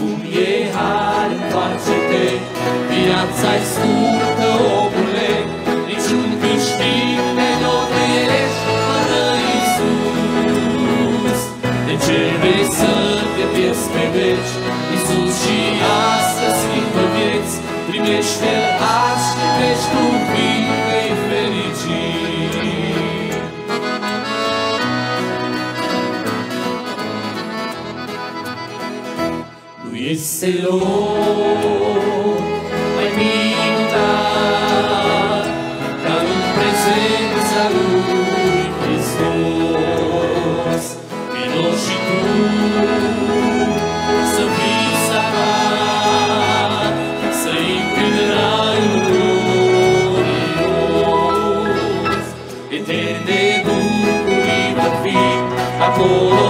Cum e har, întoarce-te, viața-i scurtă, omule, niciun câștig ne notelești fără Iisus. De ce vrei să te pierzi pe veci? Iisus și astăzi schimbă vieți, primește-L azi și veci tu vii. Itzelot, e Minutad, Darum presenza lui Christos, Miloshi tu, să fii salvat, să-i primerai e ter de bucurii va fi, acolo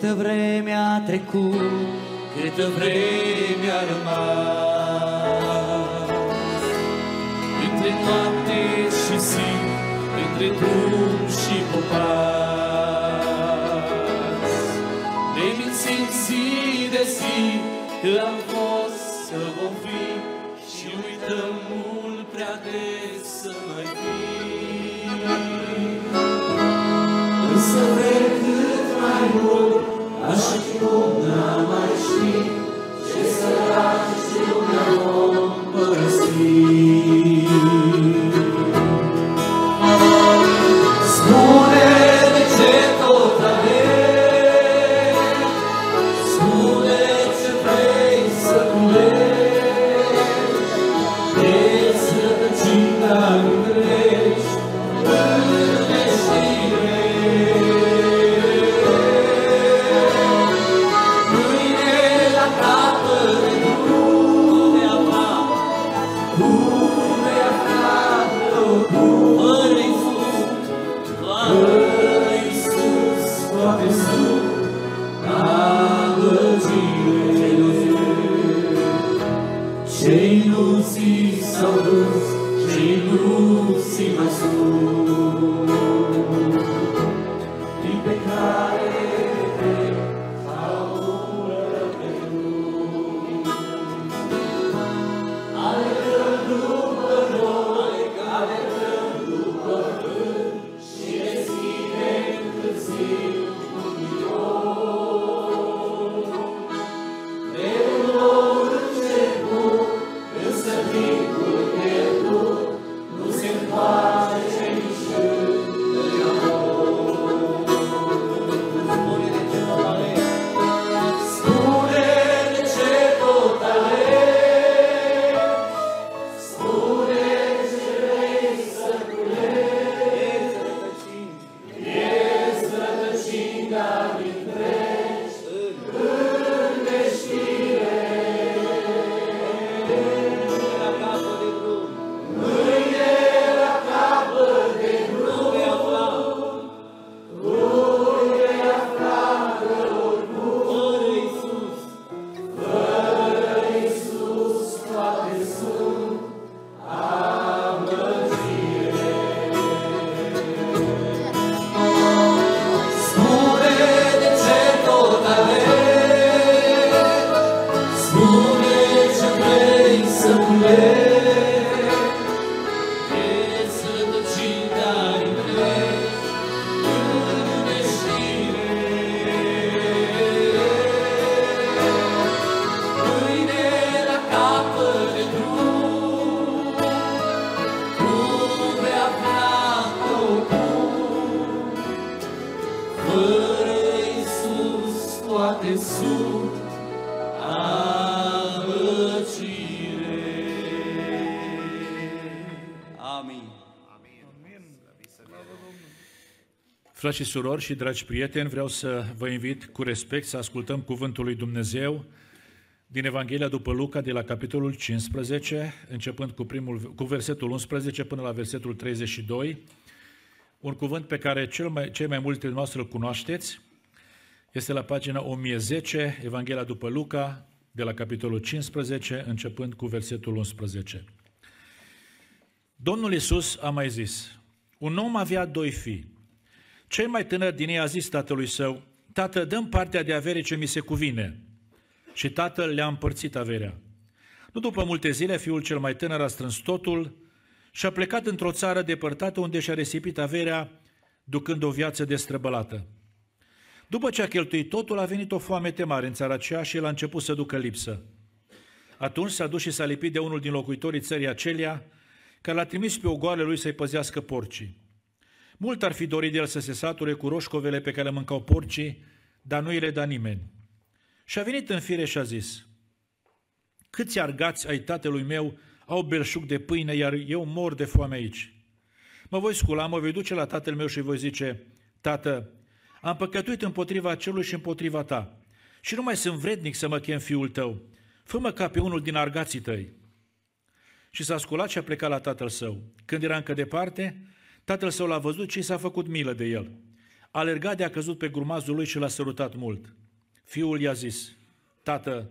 Câtă vreme a trecut, câtă vreme a rămas. Între noapte și zi, între drum și popas Ne mințim zi de zi, că am fost să vom fi Și uităm mult prea des să mai fi Însă vrem Lord, as Frați și surori și dragi prieteni, vreau să vă invit cu respect să ascultăm Cuvântul lui Dumnezeu din Evanghelia după Luca, de la capitolul 15, începând cu, primul, cu versetul 11 până la versetul 32. Un cuvânt pe care cel mai, cei mai mulți dintre noastre îl cunoașteți. Este la pagina 1010, Evanghelia după Luca, de la capitolul 15, începând cu versetul 11. Domnul Iisus a mai zis, un om avea doi fii. Cel mai tânăr din ei a zis tatălui său, Tată, dăm partea de avere ce mi se cuvine. Și tatăl le-a împărțit averea. Nu după multe zile, fiul cel mai tânăr a strâns totul și a plecat într-o țară depărtată unde și-a resipit averea, ducând o viață destrăbălată. După ce a cheltuit totul, a venit o foame mare în țara aceea și el a început să ducă lipsă. Atunci s-a dus și s-a lipit de unul din locuitorii țării acelea, care l-a trimis pe ogoarele lui să-i păzească porcii. Mult ar fi dorit de el să se sature cu roșcovele pe care le mâncau porcii, dar nu îi le da nimeni. Și a venit în fire și a zis, câți argați ai tatălui meu au belșug de pâine, iar eu mor de foame aici. Mă voi scula, mă voi duce la tatăl meu și voi zice, Tată, am păcătuit împotriva celui și împotriva ta și nu mai sunt vrednic să mă chem fiul tău. Fă-mă ca pe unul din argații tăi. Și s-a sculat și a plecat la tatăl său. Când era încă departe, tatăl său l-a văzut și s-a făcut milă de el. A alergat de a căzut pe grumazul lui și l-a sărutat mult. Fiul i-a zis, Tată,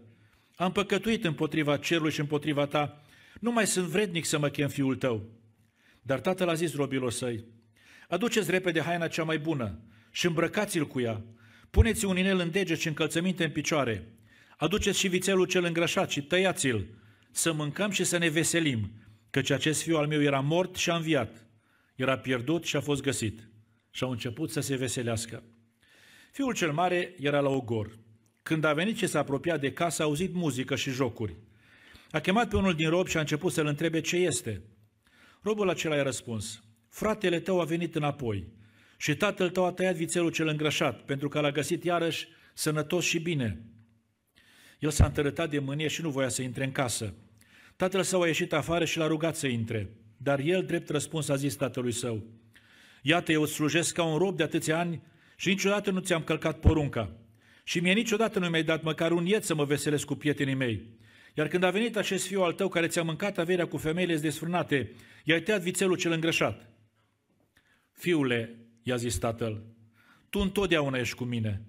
am păcătuit împotriva cerului și împotriva ta, nu mai sunt vrednic să mă chem fiul tău. Dar tatăl a zis robilor săi, aduceți repede haina cea mai bună și îmbrăcați-l cu ea, puneți un inel în deget și încălțăminte în picioare, aduceți și vițelul cel îngrășat și tăiați-l, să mâncăm și să ne veselim, căci acest fiu al meu era mort și a înviat, era pierdut și a fost găsit. Și au început să se veselească. Fiul cel mare era la ogor. Când a venit și s-a apropiat de casă, a auzit muzică și jocuri. A chemat pe unul din robi și a început să-l întrebe ce este. Robul acela i-a răspuns, fratele tău a venit înapoi și tatăl tău a tăiat vițelul cel îngrășat, pentru că l-a găsit iarăși sănătos și bine. El s-a întărătat de mânie și nu voia să intre în casă. Tatăl său a ieșit afară și l-a rugat să intre, dar el, drept răspuns, a zis tatălui său, Iată, eu îți slujesc ca un rob de atâția ani și niciodată nu ți-am călcat porunca. Și mie niciodată nu mi-ai dat măcar un iet să mă veselesc cu prietenii mei. Iar când a venit acest fiu al tău care ți-a mâncat averea cu femeile desfrânate, i-ai tăiat vițelul cel îngrășat. Fiule, i-a zis tatăl, tu întotdeauna ești cu mine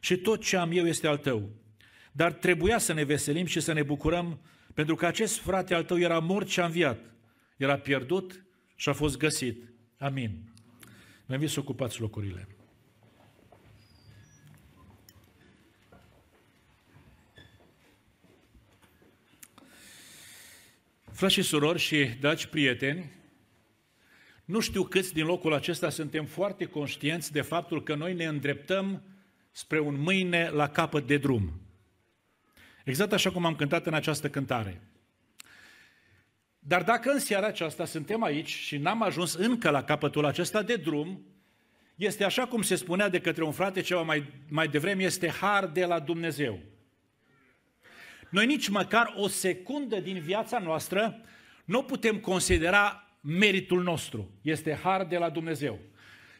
și tot ce am eu este al tău. Dar trebuia să ne veselim și să ne bucurăm pentru că acest frate al tău era mort și a înviat, era pierdut și a fost găsit. Amin. Vă invit să ocupați locurile. Frați și surori și dragi prieteni, nu știu câți din locul acesta suntem foarte conștienți de faptul că noi ne îndreptăm spre un mâine la capăt de drum. Exact așa cum am cântat în această cântare. Dar dacă în seara aceasta suntem aici și n-am ajuns încă la capătul acesta de drum, este așa cum se spunea de către un frate ceva mai, mai devreme, este har de la Dumnezeu. Noi nici măcar o secundă din viața noastră nu putem considera meritul nostru. Este har de la Dumnezeu.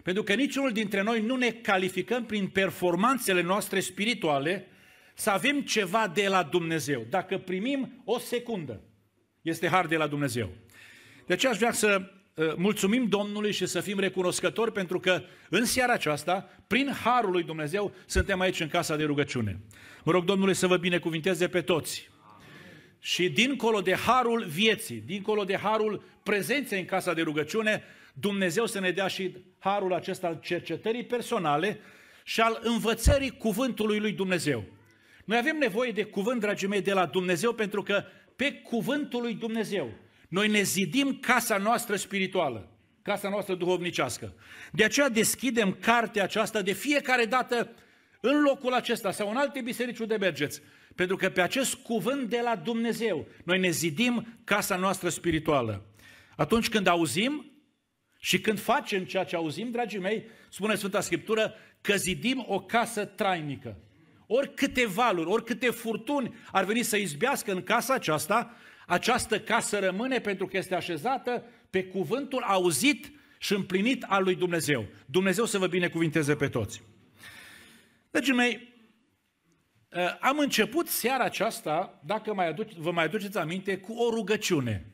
Pentru că niciunul dintre noi nu ne calificăm prin performanțele noastre spirituale să avem ceva de la Dumnezeu. Dacă primim o secundă, este har de la Dumnezeu. De aceea aș vrea să uh, mulțumim Domnului și să fim recunoscători pentru că în seara aceasta, prin harul lui Dumnezeu, suntem aici în casa de rugăciune. Mă rog Domnului să vă binecuvinteze pe toți. Și dincolo de harul vieții, dincolo de harul prezenței în casa de rugăciune, Dumnezeu să ne dea și harul acesta al cercetării personale și al învățării cuvântului lui Dumnezeu. Noi avem nevoie de cuvânt, dragii mei, de la Dumnezeu, pentru că pe cuvântul lui Dumnezeu noi ne zidim casa noastră spirituală, casa noastră duhovnicească. De aceea deschidem cartea aceasta de fiecare dată în locul acesta sau în alte biserici unde mergeți. Pentru că pe acest cuvânt de la Dumnezeu noi ne zidim casa noastră spirituală. Atunci când auzim și când facem ceea ce auzim, dragii mei, spune Sfânta Scriptură, că zidim o casă trainică. Oricâte valuri, oricâte furtuni ar veni să izbească în casa aceasta, această casă rămâne pentru că este așezată pe cuvântul auzit și împlinit al lui Dumnezeu. Dumnezeu să vă binecuvinteze pe toți. Dragii mei, ă, am început seara aceasta, dacă mai aduc, vă mai aduceți aminte, cu o rugăciune.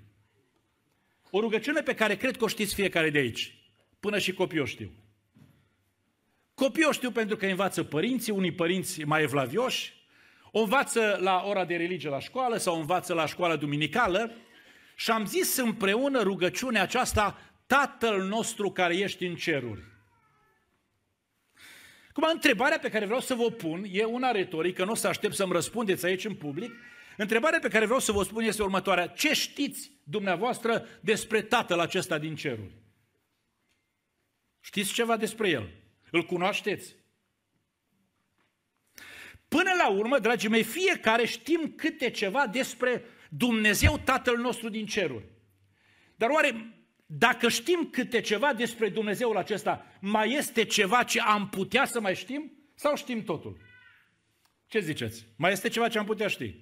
O rugăciune pe care cred că o știți fiecare de aici. Până și copiii o știu. Copiii o știu pentru că învață părinții, unii părinți mai evlavioși, o învață la ora de religie la școală sau o învață la școala duminicală și am zis împreună rugăciunea aceasta, Tatăl nostru care ești în ceruri. Acum, întrebarea pe care vreau să vă pun e una retorică, nu o să aștept să-mi răspundeți aici în public. Întrebarea pe care vreau să vă spun este următoarea. Ce știți dumneavoastră despre Tatăl acesta din ceruri? Știți ceva despre El? Îl cunoașteți? Până la urmă, dragii mei, fiecare știm câte ceva despre Dumnezeu Tatăl nostru din ceruri. Dar oare, dacă știm câte ceva despre Dumnezeul acesta, mai este ceva ce am putea să mai știm? Sau știm totul? Ce ziceți? Mai este ceva ce am putea ști?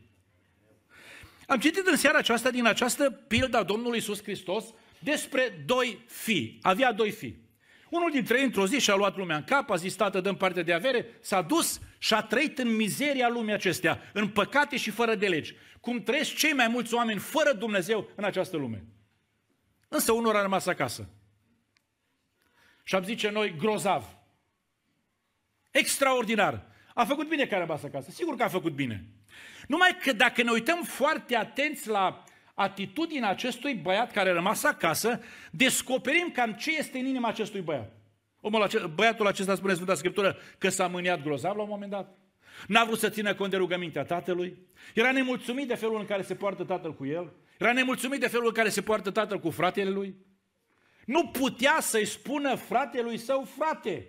Am citit în seara aceasta din această pildă a Domnului Iisus Hristos despre doi fii. Avea doi fii. Unul dintre ei, într-o zi, și-a luat lumea în cap, a zis, tată, dăm parte de avere, s-a dus și a trăit în mizeria lumii acestea, în păcate și fără de legi. Cum trăiesc cei mai mulți oameni fără Dumnezeu în această lume. Însă unul a rămas acasă. Și am zice noi, grozav. Extraordinar. A făcut bine că a rămas acasă. Sigur că a făcut bine. Numai că dacă ne uităm foarte atenți la atitudinea acestui băiat care a rămas acasă, descoperim cam ce este în inima acestui băiat. Omul ace- băiatul acesta spune Sfânta Scriptură că s-a mâniat grozav la un moment dat. N-a vrut să țină cont de rugămintea tatălui. Era nemulțumit de felul în care se poartă tatăl cu el. Era nemulțumit de felul în care se poartă tatăl cu fratele lui. Nu putea să-i spună fratelui său frate.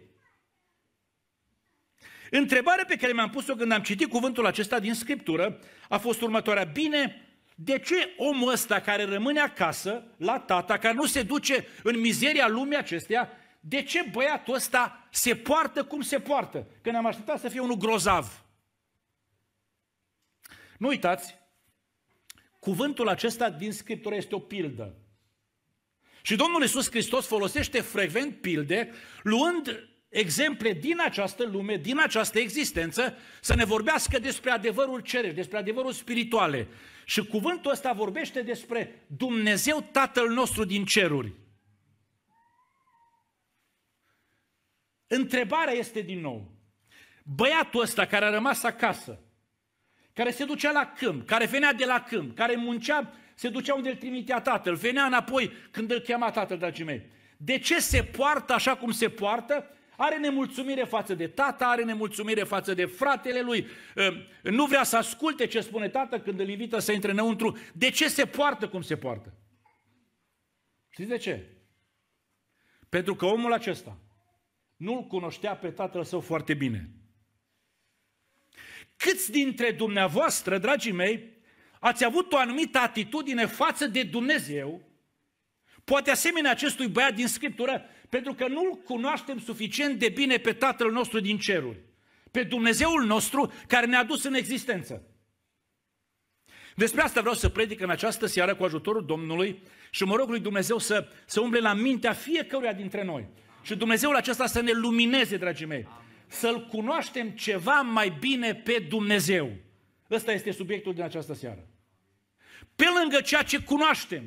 Întrebarea pe care mi-am pus-o când am citit cuvântul acesta din Scriptură a fost următoarea. Bine, de ce omul ăsta care rămâne acasă, la tata, care nu se duce în mizeria lumii acesteia, de ce băiatul ăsta se poartă cum se poartă? Că ne-am așteptat să fie unul grozav. Nu uitați, cuvântul acesta din Scriptură este o pildă. Și Domnul Iisus Hristos folosește frecvent pilde, luând exemple din această lume, din această existență, să ne vorbească despre adevărul ceresc, despre adevărul spirituale. Și cuvântul ăsta vorbește despre Dumnezeu Tatăl nostru din ceruri. Întrebarea este din nou, băiatul ăsta care a rămas acasă, care se ducea la câmp, care venea de la câmp, care muncea, se ducea unde îl trimitea tatăl, venea înapoi când îl chema tatăl, dragii mei. De ce se poartă așa cum se poartă? Are nemulțumire față de tata, are nemulțumire față de fratele lui, ă, nu vrea să asculte ce spune tata când îl invită să intre înăuntru. De ce se poartă cum se poartă? Știți de ce? Pentru că omul acesta nu-l cunoștea pe tatăl său foarte bine. Câți dintre dumneavoastră, dragii mei, ați avut o anumită atitudine față de Dumnezeu, poate asemenea acestui băiat din Scriptură, pentru că nu-L cunoaștem suficient de bine pe Tatăl nostru din ceruri, pe Dumnezeul nostru care ne-a dus în existență. Despre asta vreau să predic în această seară cu ajutorul Domnului și mă rog lui Dumnezeu să, să umble la mintea fiecăruia dintre noi. Și Dumnezeul acesta să ne lumineze, dragii mei. Să-L cunoaștem ceva mai bine pe Dumnezeu. Ăsta este subiectul din această seară. Pe lângă ceea ce cunoaștem,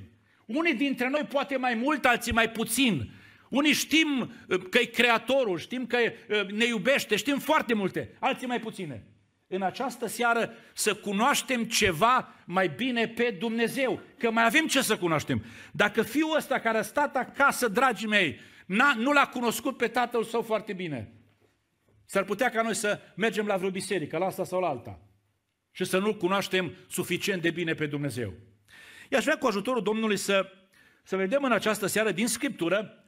unii dintre noi poate mai mult, alții mai puțin, unii știm uh, că e Creatorul, știm că uh, ne iubește, știm foarte multe, alții mai puține. În această seară să cunoaștem ceva mai bine pe Dumnezeu, că mai avem ce să cunoaștem. Dacă fiul ăsta care a stat acasă, dragii mei, nu l-a cunoscut pe tatăl său foarte bine, s-ar putea ca noi să mergem la vreo biserică, la asta sau la alta, și să nu-L cunoaștem suficient de bine pe Dumnezeu. I-aș vrea cu ajutorul Domnului să, să vedem în această seară din Scriptură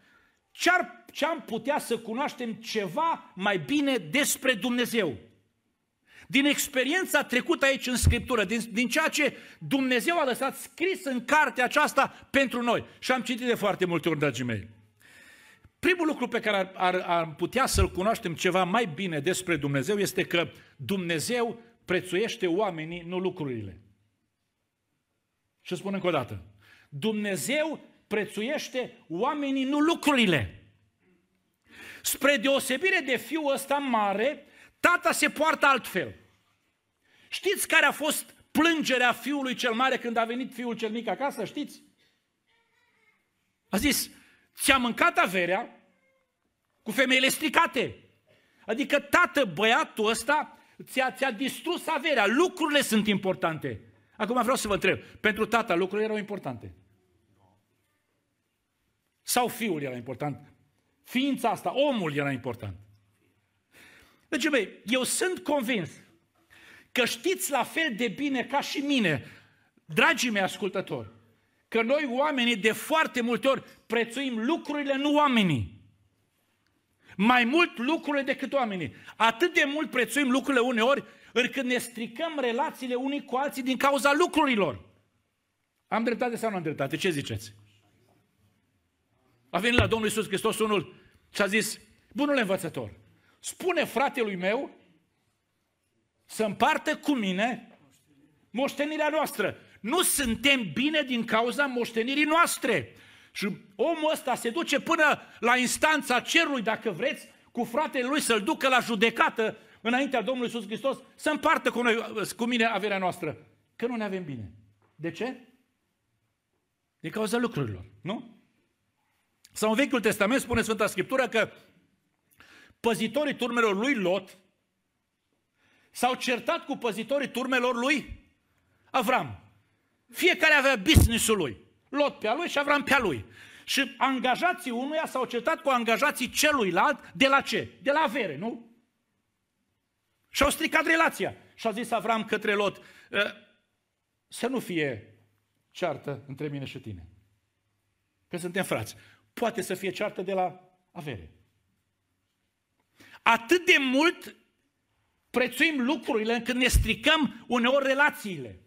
ce-ar, ce-am putea să cunoaștem ceva mai bine despre Dumnezeu. Din experiența trecută aici în Scriptură, din, din ceea ce Dumnezeu a lăsat scris în cartea aceasta pentru noi. Și am citit de foarte multe ori, dragii mei. Primul Singurul lucru pe care ar, ar, ar putea să-l cunoaștem ceva mai bine despre Dumnezeu este că Dumnezeu prețuiește oamenii, nu lucrurile. Și spun încă o dată. Dumnezeu prețuiește oamenii, nu lucrurile. Spre deosebire de fiul ăsta mare, tata se poartă altfel. Știți care a fost plângerea fiului cel mare când a venit fiul cel mic acasă? Știți? A zis, ți-a mâncat averea cu femeile stricate. Adică, tată, băiatul ăsta ți-a, ți-a distrus averea. Lucrurile sunt importante. Acum vreau să vă întreb, pentru tata lucrurile erau importante? Sau fiul era important? Ființa asta, omul era important. Deci, băi, eu sunt convins că știți la fel de bine ca și mine, dragii mei ascultători, că noi oamenii de foarte multe ori prețuim lucrurile, nu oamenii. Mai mult lucrurile decât oamenii. Atât de mult prețuim lucrurile uneori, încât ne stricăm relațiile unii cu alții din cauza lucrurilor. Am dreptate sau nu am dreptate? Ce ziceți? A venit la Domnul Iisus Hristos unul și a zis, bunule învățător, spune fratelui meu să împartă cu mine moștenirea noastră. Nu suntem bine din cauza moștenirii noastre. Și omul ăsta se duce până la instanța cerului, dacă vreți, cu fratele lui să-l ducă la judecată înaintea Domnului Iisus Hristos, să împartă cu, noi, cu mine averea noastră. Că nu ne avem bine. De ce? Din cauza lucrurilor, nu? Sau în Vechiul Testament spune Sfânta Scriptură că păzitorii turmelor lui Lot s-au certat cu păzitorii turmelor lui Avram. Fiecare avea business-ul lui. Lot pe a lui și Avram pe a lui. Și angajații unuia s-au certat cu angajații celuilalt de la ce? De la avere, nu? Și au stricat relația. Și a zis Avram către Lot, ă, să nu fie ceartă între mine și tine. Că suntem frați. Poate să fie ceartă de la avere. Atât de mult prețuim lucrurile încât ne stricăm uneori relațiile.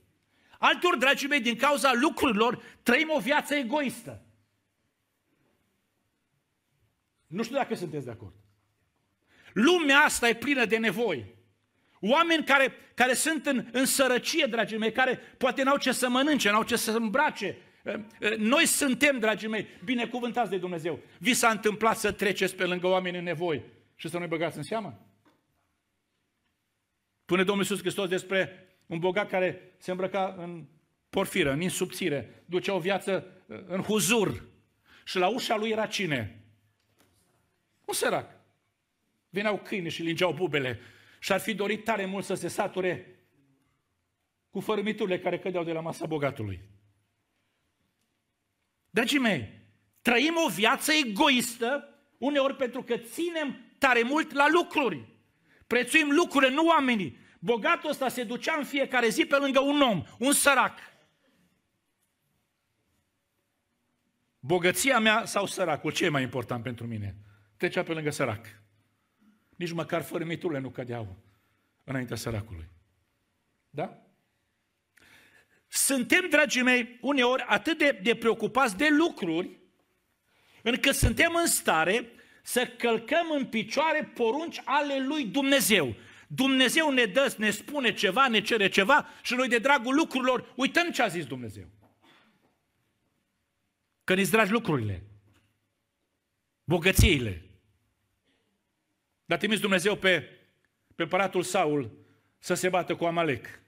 Alteori, dragii mei, din cauza lucrurilor, trăim o viață egoistă. Nu știu dacă sunteți de acord. Lumea asta e plină de nevoi. Oameni care, care sunt în, în sărăcie, dragii mei, care poate n-au ce să mănânce, n-au ce să îmbrace. Noi suntem, dragii mei, binecuvântați de Dumnezeu. Vi s-a întâmplat să treceți pe lângă oameni în nevoi și să nu-i băgați în seamă? Pune Domnul Iisus Hristos despre un bogat care se îmbrăca în porfiră, în insubțire, ducea o viață uh, în huzur. Și la ușa lui era cine? Un sărac. Veneau câini și lingeau bubele și ar fi dorit tare mult să se sature cu fărâmiturile care cădeau de la masa bogatului. Dragii mei, trăim o viață egoistă, uneori pentru că ținem tare mult la lucruri. Prețuim lucrurile, nu oamenii. Bogatul ăsta se ducea în fiecare zi pe lângă un om, un sărac. Bogăția mea sau săracul, ce e mai important pentru mine? Trecea pe lângă sărac. Nici măcar fărâmiturile nu cădeau înaintea săracului. Da? Suntem, dragii mei, uneori atât de, de preocupați de lucruri, încât suntem în stare să călcăm în picioare porunci ale lui Dumnezeu. Dumnezeu ne dă, ne spune ceva, ne cere ceva și noi de dragul lucrurilor uităm ce a zis Dumnezeu. Că ne dragi lucrurile, bogățiile. Dar trimis Dumnezeu pe, pe împăratul Saul să se bată cu Amalek.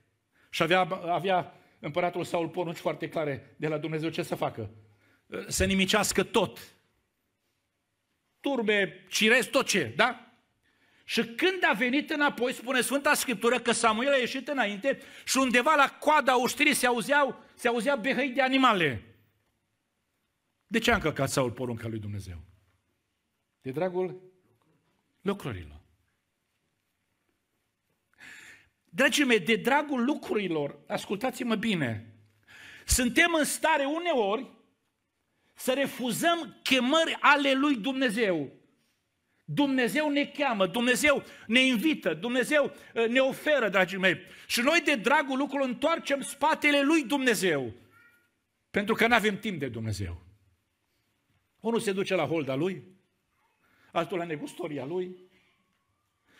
Și avea, avea împăratul Saul porunci foarte clare de la Dumnezeu ce să facă. Să nimicească tot. Turbe, cirez, tot ce, da? Și când a venit înapoi, spune Sfânta Scriptură că Samuel a ieșit înainte și undeva la coada uștirii se, auzeau, se auzea behăi de animale. De ce a încălcat Saul porunca lui Dumnezeu? De dragul lucrurilor. Dragii mei, de dragul lucrurilor, ascultați-mă bine, suntem în stare uneori să refuzăm chemări ale lui Dumnezeu. Dumnezeu ne cheamă, Dumnezeu ne invită, Dumnezeu uh, ne oferă, dragii mei. Și noi de dragul lucrurilor întoarcem spatele lui Dumnezeu. Pentru că nu avem timp de Dumnezeu. Unul se duce la holda lui, altul la negustoria lui.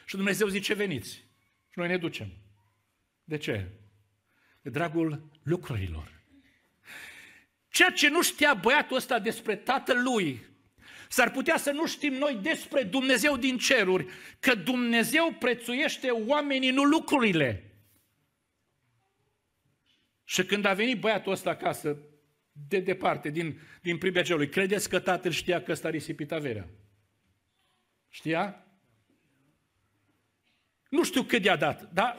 Și Dumnezeu zice, veniți. Și noi ne ducem. De ce? De dragul lucrurilor. Ceea ce nu știa băiatul ăsta despre tatăl lui, s-ar putea să nu știm noi despre Dumnezeu din ceruri, că Dumnezeu prețuiește oamenii, nu lucrurile. Și când a venit băiatul ăsta acasă, de departe, din, din pribia celui, credeți că tatăl știa că ăsta a risipit averea? Știa? Nu știu cât i-a dat, dar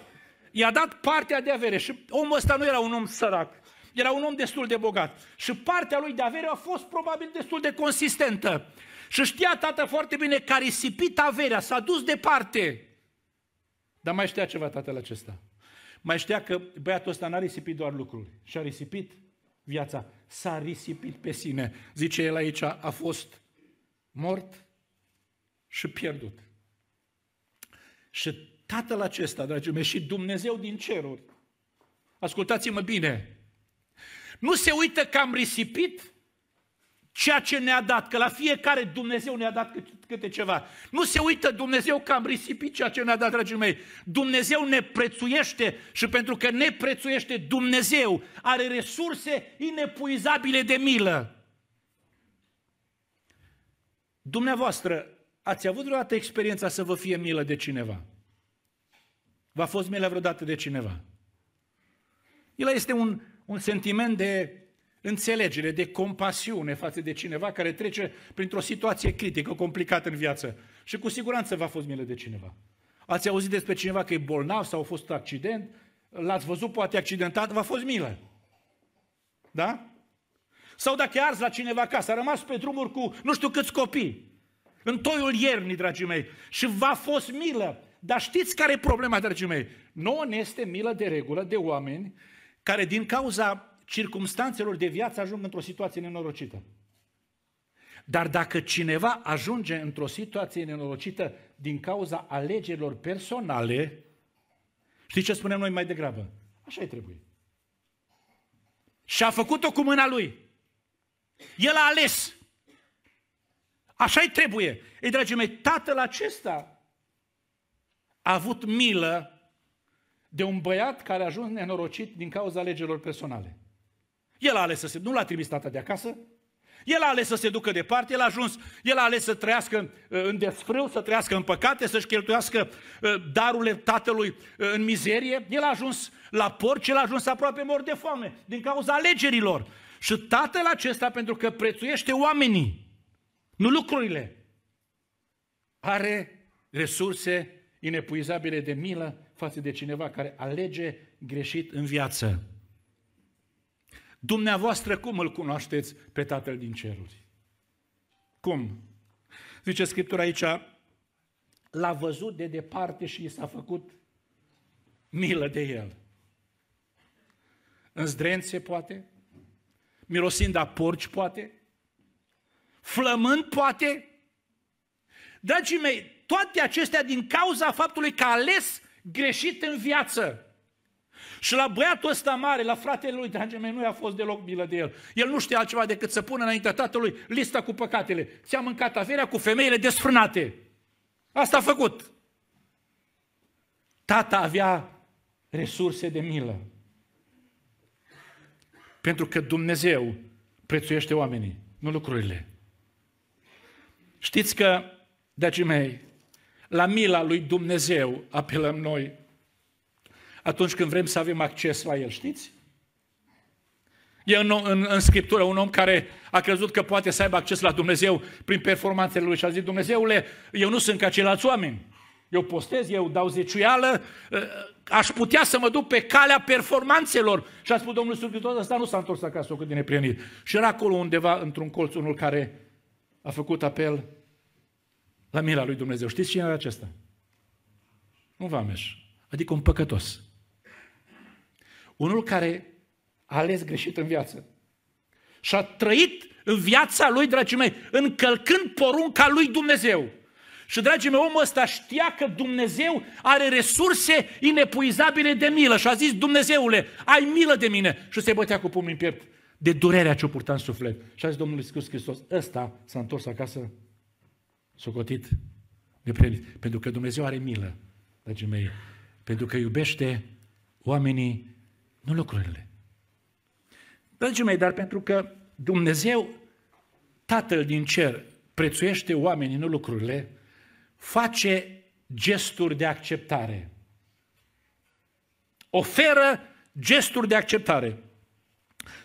i-a dat partea de avere și omul ăsta nu era un om sărac, era un om destul de bogat. Și partea lui de avere a fost probabil destul de consistentă. Și știa tata foarte bine că a risipit averea, s-a dus departe. Dar mai știa ceva tatăl acesta. Mai știa că băiatul ăsta n-a risipit doar lucruri, și-a risipit viața, s-a risipit pe sine. Zice el aici, a fost mort și pierdut. Și tatăl acesta, dragii mei, și Dumnezeu din ceruri, ascultați-mă bine, nu se uită că am risipit ceea ce ne-a dat, că la fiecare Dumnezeu ne-a dat câte ceva. Nu se uită Dumnezeu că am risipit ceea ce ne-a dat, dragii mei. Dumnezeu ne prețuiește și pentru că ne prețuiește, Dumnezeu are resurse inepuizabile de milă. Dumneavoastră, ați avut vreodată experiența să vă fie milă de cineva? V-a fost milă vreodată de cineva? El este un, un sentiment de înțelegere, de compasiune față de cineva care trece printr-o situație critică, complicată în viață. Și cu siguranță v-a fost milă de cineva. Ați auzit despre cineva că e bolnav sau a fost accident, l-ați văzut poate accidentat, v-a fost milă. Da? Sau dacă e ars la cineva acasă, a rămas pe drumuri cu nu știu câți copii, în toiul iernii, dragii mei, și v-a fost milă. Dar știți care e problema, dragii mei? Nouă ne este milă de regulă de oameni care din cauza circumstanțelor de viață ajung într-o situație nenorocită. Dar dacă cineva ajunge într-o situație nenorocită din cauza alegerilor personale, știți ce spunem noi mai degrabă? Așa-i trebuie. Și a făcut-o cu mâna lui. El a ales. Așa-i trebuie. Ei, dragii mei, tatăl acesta a avut milă de un băiat care a ajuns nenorocit din cauza alegerilor personale. El a ales să se, nu l-a trimis tata de acasă, el a ales să se ducă departe, el a ajuns, el a ales să trăiască uh, în desfrâu, să trăiască în păcate, să-și cheltuiască uh, darurile tatălui uh, în mizerie. El a ajuns la porci, el a ajuns aproape mor de foame din cauza alegerilor. Și tatăl acesta, pentru că prețuiește oamenii, nu lucrurile, are resurse inepuizabile de milă față de cineva care alege greșit în viață. Dumneavoastră cum îl cunoașteți pe Tatăl din ceruri? Cum? Zice Scriptura aici, l-a văzut de departe și i s-a făcut milă de el. În zdrențe, poate? Mirosind a porci, poate? Flămând, poate? Dragii mei, toate acestea din cauza faptului că a ales greșit în viață. Și la băiatul ăsta mare, la fratele lui, dragii mei, nu i-a fost deloc milă de el. El nu știa altceva decât să pună înaintea tatălui lista cu păcatele. Ți-a mâncat averea cu femeile desfrânate. Asta a făcut. Tata avea resurse de milă. Pentru că Dumnezeu prețuiește oamenii, nu lucrurile. Știți că, dragii mei, la mila lui Dumnezeu apelăm noi atunci când vrem să avem acces la El, știți? E în, în, în Scriptură un om care a crezut că poate să aibă acces la Dumnezeu prin performanțele lui și a zis, Dumnezeule, eu nu sunt ca ceilalți oameni. Eu postez, eu dau zeciuială, ă, aș putea să mă duc pe calea performanțelor. Și a spus Domnul Iisus Hristos, ăsta nu s-a întors acasă cât de neprienit. Și era acolo undeva, într-un colț, unul care a făcut apel la mila lui Dumnezeu. Știți cine era acesta? Un vameș, adică un păcătos. Unul care a ales greșit în viață. Și a trăit în viața lui, dragii mei, încălcând porunca lui Dumnezeu. Și, dragii mei, omul ăsta știa că Dumnezeu are resurse inepuizabile de milă. Și a zis, Dumnezeule, ai milă de mine. Și se bătea cu pumnul în piept de durerea ce o purta în suflet. Și a zis Domnul Iisus Hristos, ăsta s-a întors acasă socotit nepredit. Pentru că Dumnezeu are milă, dragii mei. Pentru că iubește oamenii, nu lucrurile. Dragii mei, dar pentru că Dumnezeu, Tatăl din cer, prețuiește oamenii, nu lucrurile, face gesturi de acceptare. Oferă gesturi de acceptare.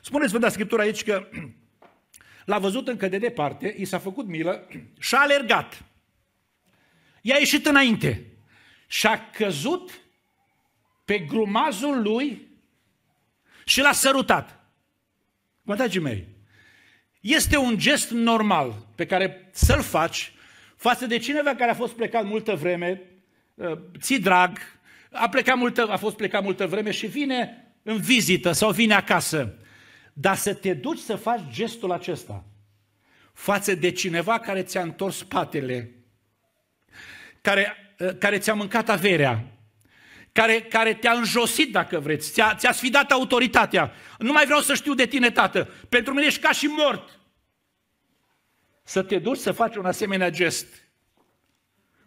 Spune Sfânta Scriptură aici că l-a văzut încă de departe, i s-a făcut milă și a alergat. I-a ieșit înainte și a căzut pe grumazul lui și l-a sărutat. Mătagii mei, este un gest normal pe care să-l faci față de cineva care a fost plecat multă vreme, uh, ți drag, a, plecat multă, a fost plecat multă vreme și vine în vizită sau vine acasă. Dar să te duci să faci gestul acesta față de cineva care ți-a întors spatele, care, uh, care ți-a mâncat averea, care, care te-a înjosit, dacă vreți, ți-a, ți-a sfidat autoritatea. Nu mai vreau să știu de tine, tată. Pentru mine ești ca și mort. Să te duci să faci un asemenea gest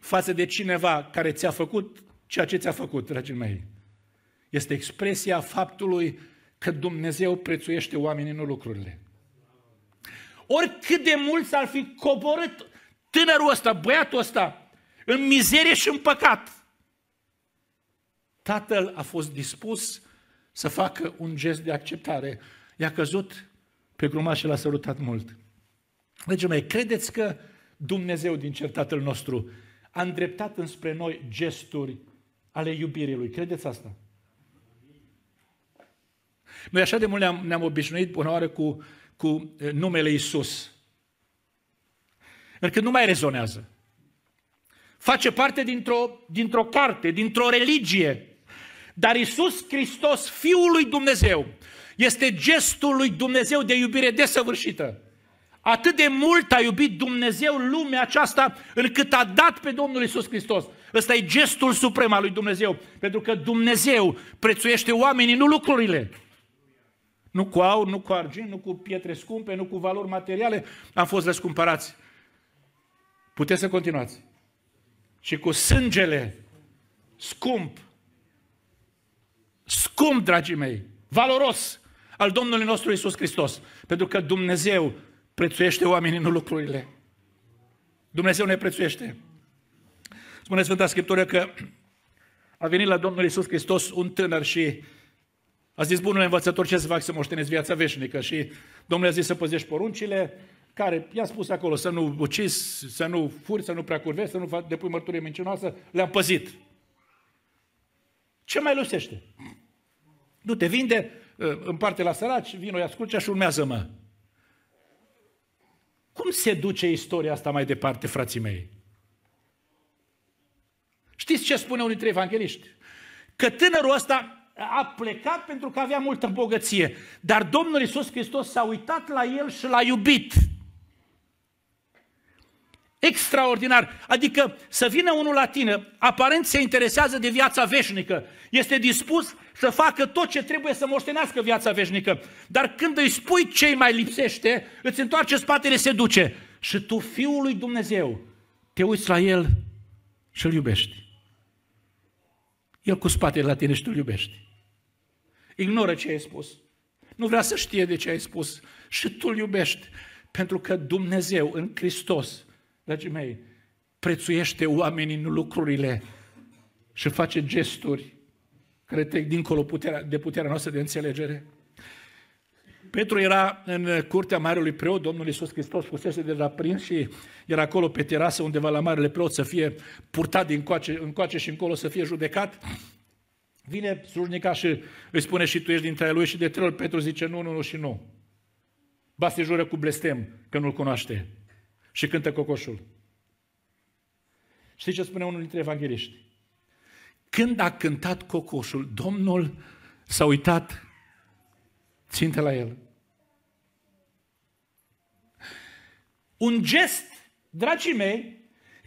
față de cineva care ți-a făcut ceea ce ți-a făcut, dragii mei. Este expresia faptului că Dumnezeu prețuiește oamenii, nu lucrurile. Oricât de mult s-ar fi coborât tânărul ăsta, băiatul ăsta, în mizerie și în păcat, tatăl a fost dispus să facă un gest de acceptare. I-a căzut pe grumaz și l-a sărutat mult. Dragii mei, credeți că Dumnezeu din cer Tatăl nostru a îndreptat înspre noi gesturi ale iubirii Lui? Credeți asta? Noi așa de mult ne-am, ne-am obișnuit până oară cu, cu numele Isus. Încât nu mai rezonează. Face parte dintr-o, dintr-o carte, dintr-o religie. Dar Isus Hristos, Fiul lui Dumnezeu, este gestul lui Dumnezeu de iubire desăvârșită. Atât de mult a iubit Dumnezeu lumea aceasta încât a dat pe Domnul Isus Hristos. Ăsta e gestul suprem al lui Dumnezeu. Pentru că Dumnezeu prețuiește oamenii, nu lucrurile. Nu cu aur, nu cu argint, nu cu pietre scumpe, nu cu valori materiale am fost răscumpărați. Puteți să continuați. Și cu sângele scump, scump, dragii mei, valoros al Domnului nostru Isus Hristos. Pentru că Dumnezeu prețuiește oamenii, nu lucrurile. Dumnezeu ne prețuiește. Spune Sfânta Scriptură că a venit la Domnul Isus Hristos un tânăr și a zis, bunul învățător, ce să fac să moștenesc viața veșnică? Și Domnul a zis să păzești poruncile, care i-a spus acolo să nu ucizi, să nu furi, să nu prea curvești, să nu depui mărturie mincinoasă, le-am păzit. Ce mai lusește? Nu te vinde, în parte la săraci, vino, ia scurcea și urmează-mă. Cum se duce istoria asta mai departe, frații mei? Știți ce spune unul dintre evangeliști? Că tânărul ăsta a plecat pentru că avea multă bogăție, dar Domnul Isus Hristos s-a uitat la el și l-a iubit. Extraordinar. Adică să vină unul la tine, aparent se interesează de viața veșnică, este dispus să facă tot ce trebuie să moștenească viața veșnică. Dar când îi spui ce îi mai lipsește, îți întoarce spatele, se duce. Și tu, Fiul lui Dumnezeu, te uiți la El și îl iubești. El cu spatele la tine și tu îl iubești. Ignoră ce ai spus. Nu vrea să știe de ce ai spus. Și tu îl iubești. Pentru că Dumnezeu în Hristos, dragii mei, prețuiește oamenii, nu lucrurile și face gesturi care trec dincolo puterea, de puterea noastră de înțelegere. Petru era în curtea Marelui Preot, Domnul Iisus Hristos fusese deja prins și era acolo pe terasă undeva la Marele Preot să fie purtat din coace, încoace și încolo să fie judecat. Vine slujnica și îi spune și tu ești dintre lui și de trei ori Petru zice nu, nu, nu și nu. Ba se jură cu blestem că nu-l cunoaște și cântă cocoșul. Știi ce spune unul dintre evangeliști? Când a cântat cocoșul, Domnul s-a uitat ținte la el. Un gest, dragii mei,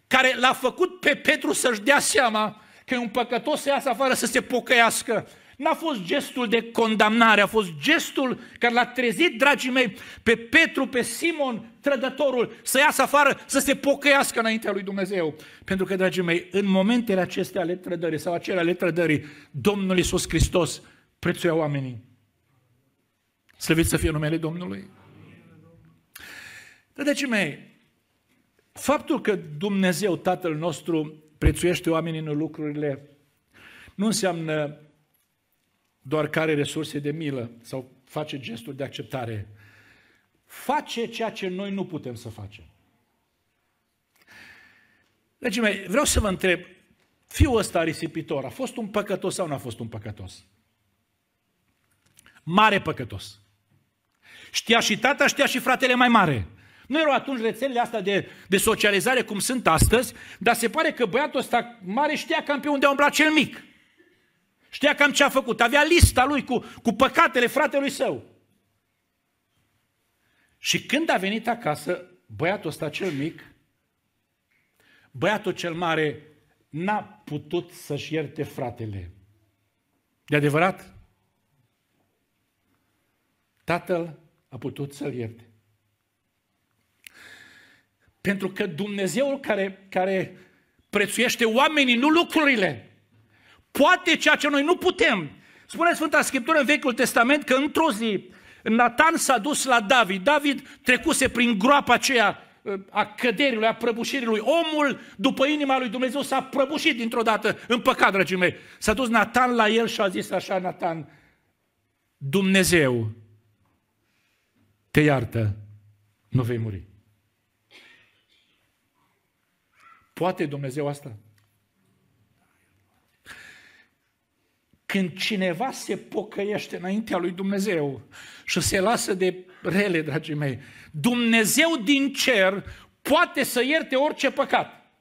care l-a făcut pe Petru să-și dea seama că e un păcătos să iasă afară să se pocăiască. N-a fost gestul de condamnare, a fost gestul care l-a trezit, dragii mei, pe Petru, pe Simon, trădătorul, să iasă afară, să se pocăiască înaintea lui Dumnezeu. Pentru că, dragii mei, în momentele acestea ale trădării sau acele ale trădării, Domnul Iisus Hristos prețuia oamenii. Slăvit să fie numele Domnului. Dragii mei, faptul că Dumnezeu, Tatăl nostru, prețuiește oamenii în lucrurile, nu înseamnă doar că are resurse de milă sau face gesturi de acceptare. Face ceea ce noi nu putem să facem. Deci, mei, vreau să vă întreb, fiul ăsta risipitor a fost un păcătos sau nu a fost un păcătos? Mare păcătos. Știa și tata, știa și fratele mai mare. Nu erau atunci rețelele astea de, de socializare cum sunt astăzi, dar se pare că băiatul ăsta mare știa cam pe unde a umblat cel mic. Știa cam ce a făcut. Avea lista lui cu, cu păcatele fratelui său. Și când a venit acasă, băiatul ăsta cel mic, băiatul cel mare n-a putut să-și ierte fratele. De adevărat? Tatăl a putut să-l ierte. Pentru că Dumnezeul care, care prețuiește oamenii, nu lucrurile, poate ceea ce noi nu putem. Spune Sfânta Scriptură în Vechiul Testament că într-o zi Nathan s-a dus la David. David trecuse prin groapa aceea uh, a căderii a prăbușirii lui. Omul, după inima lui Dumnezeu, s-a prăbușit dintr-o dată în păcat, dragii mei. S-a dus Nathan la el și a zis așa, Nathan, Dumnezeu te iartă, nu vei muri. Poate Dumnezeu asta? Când cineva se pocăiește înaintea lui Dumnezeu și se lasă de rele, dragii mei, Dumnezeu din cer poate să ierte orice păcat.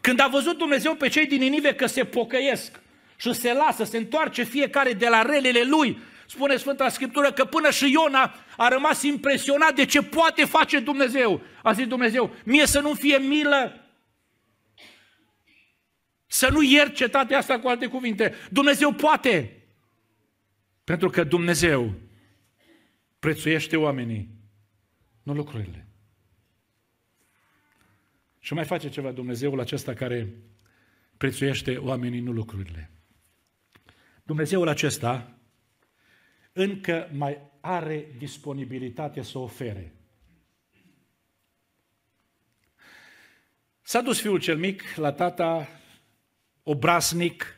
Când a văzut Dumnezeu pe cei din Ninive că se pocăiesc și se lasă, se întoarce fiecare de la relele lui, spune Sfânta Scriptură că până și Iona a rămas impresionat de ce poate face Dumnezeu. A zis Dumnezeu, mie să nu fie milă să nu iert cetatea asta cu alte cuvinte. Dumnezeu poate. Pentru că Dumnezeu prețuiește oamenii, nu lucrurile. Și mai face ceva Dumnezeul acesta care prețuiește oamenii, nu lucrurile. Dumnezeul acesta încă mai are disponibilitate să ofere. S-a dus fiul cel mic la tata obraznic,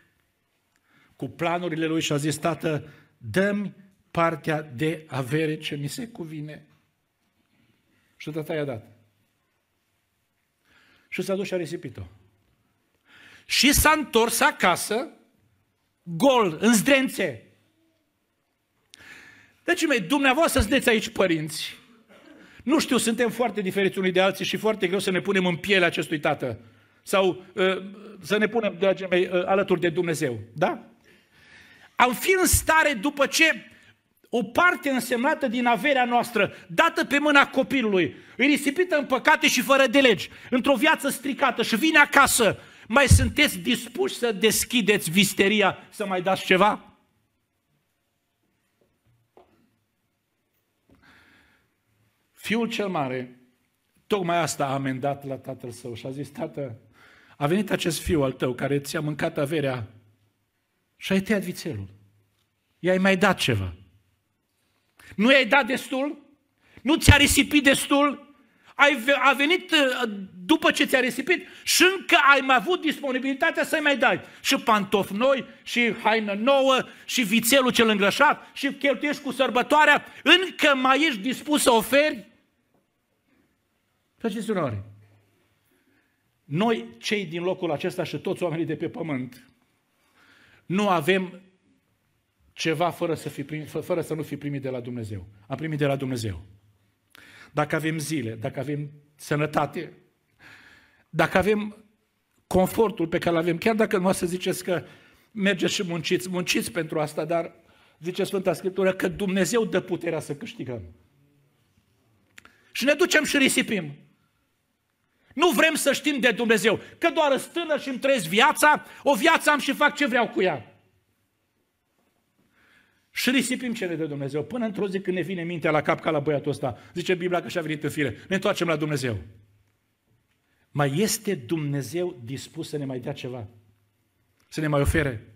cu planurile lui și a zis, tată, dă partea de avere ce mi se cuvine. Și tata i-a dat. Și s-a dus și a risipit-o. Și s-a întors acasă, gol, în zdrențe. Deci, mei, dumneavoastră sunteți aici părinți. Nu știu, suntem foarte diferiți unii de alții și foarte greu să ne punem în pielea acestui tată sau uh, să ne punem, dragii mei, uh, alături de Dumnezeu. Da? Am fi în stare după ce o parte însemnată din averea noastră, dată pe mâna copilului, îi risipită în păcate și fără de legi, într-o viață stricată și vine acasă, mai sunteți dispuși să deschideți visteria, să mai dați ceva? Fiul cel mare, tocmai asta a amendat la tatăl său și a zis, tată, a venit acest fiu al tău care ți-a mâncat averea și ai tăiat vițelul. I-ai mai dat ceva. Nu i-ai dat destul? Nu ți-a risipit destul? Ai, a venit uh, după ce ți-a risipit și încă ai mai avut disponibilitatea să-i mai dai și pantofi noi, și haină nouă, și vițelul cel îngrășat, și cheltuiești cu sărbătoarea, încă mai ești dispus să oferi? Faceți uneori. Noi, cei din locul acesta și toți oamenii de pe pământ, nu avem ceva fără să, fi primit, fără să nu fi primit de la Dumnezeu. Am primit de la Dumnezeu. Dacă avem zile, dacă avem sănătate, dacă avem confortul pe care îl avem, chiar dacă nu să ziceți că mergeți și munciți, munciți pentru asta, dar zice Sfânta Scriptură că Dumnezeu dă puterea să câștigăm. Și ne ducem și risipim. Nu vrem să știm de Dumnezeu, că doar stână și îmi trăiesc viața, o viață am și fac ce vreau cu ea. Și risipim cele de Dumnezeu. Până într-o zi când ne vine mintea la cap ca la băiatul ăsta. Zice Biblia că și-a venit în fire. Ne întoarcem la Dumnezeu. Mai este Dumnezeu dispus să ne mai dea ceva? Să ne mai ofere?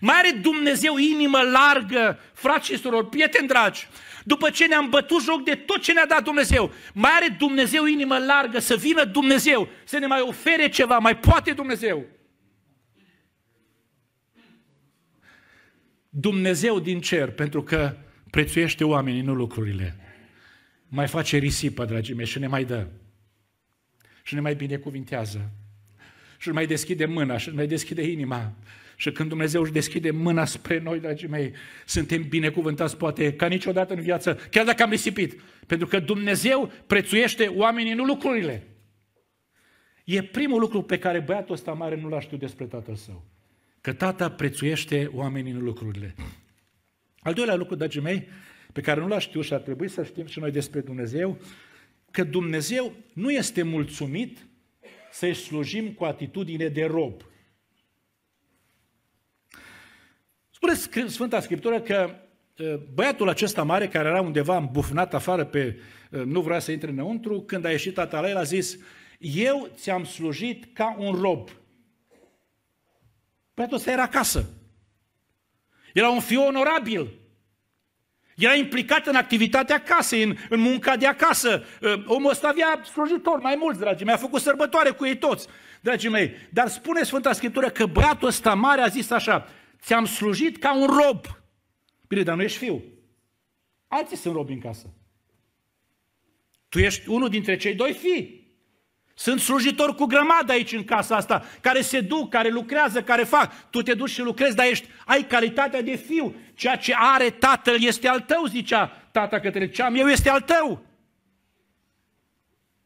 Mai are Dumnezeu inimă largă, frați și surori, prieteni dragi, după ce ne-am bătut joc de tot ce ne-a dat Dumnezeu, mai are Dumnezeu inimă largă să vină Dumnezeu, să ne mai ofere ceva, mai poate Dumnezeu. Dumnezeu din cer, pentru că prețuiește oamenii, nu lucrurile, mai face risipă, dragii mei, și ne mai dă. Și ne mai binecuvintează. Și ne mai deschide mâna, și ne mai deschide inima. Și când Dumnezeu își deschide mâna spre noi, dragii mei, suntem binecuvântați poate ca niciodată în viață, chiar dacă am risipit. Pentru că Dumnezeu prețuiește oamenii, nu lucrurile. E primul lucru pe care băiatul ăsta mare nu l-a știut despre tatăl său. Că tata prețuiește oamenii, nu lucrurile. Al doilea lucru, dragii mei, pe care nu l-a știut și ar trebui să știm și noi despre Dumnezeu, că Dumnezeu nu este mulțumit să-i slujim cu atitudine de rob. Spune Sfânta Scriptură că băiatul acesta mare, care era undeva îmbufnat afară, pe, nu vrea să intre înăuntru, când a ieșit tatăl el a zis, eu ți-am slujit ca un rob. Băiatul ăsta era acasă. Era un fiu onorabil. Era implicat în activitatea casei, în, în munca de acasă. Omul ăsta avea slujitor mai mulți, dragii mei, a făcut sărbătoare cu ei toți, dragii mei. Dar spune Sfânta Scriptură că băiatul ăsta mare a zis așa, ți-am slujit ca un rob. Bine, dar nu ești fiu. Alții sunt robi în casă. Tu ești unul dintre cei doi fii. Sunt slujitori cu grămadă aici în casa asta, care se duc, care lucrează, care fac. Tu te duci și lucrezi, dar ești, ai calitatea de fiu. Ceea ce are tatăl este al tău, zicea tata către ce am eu este al tău.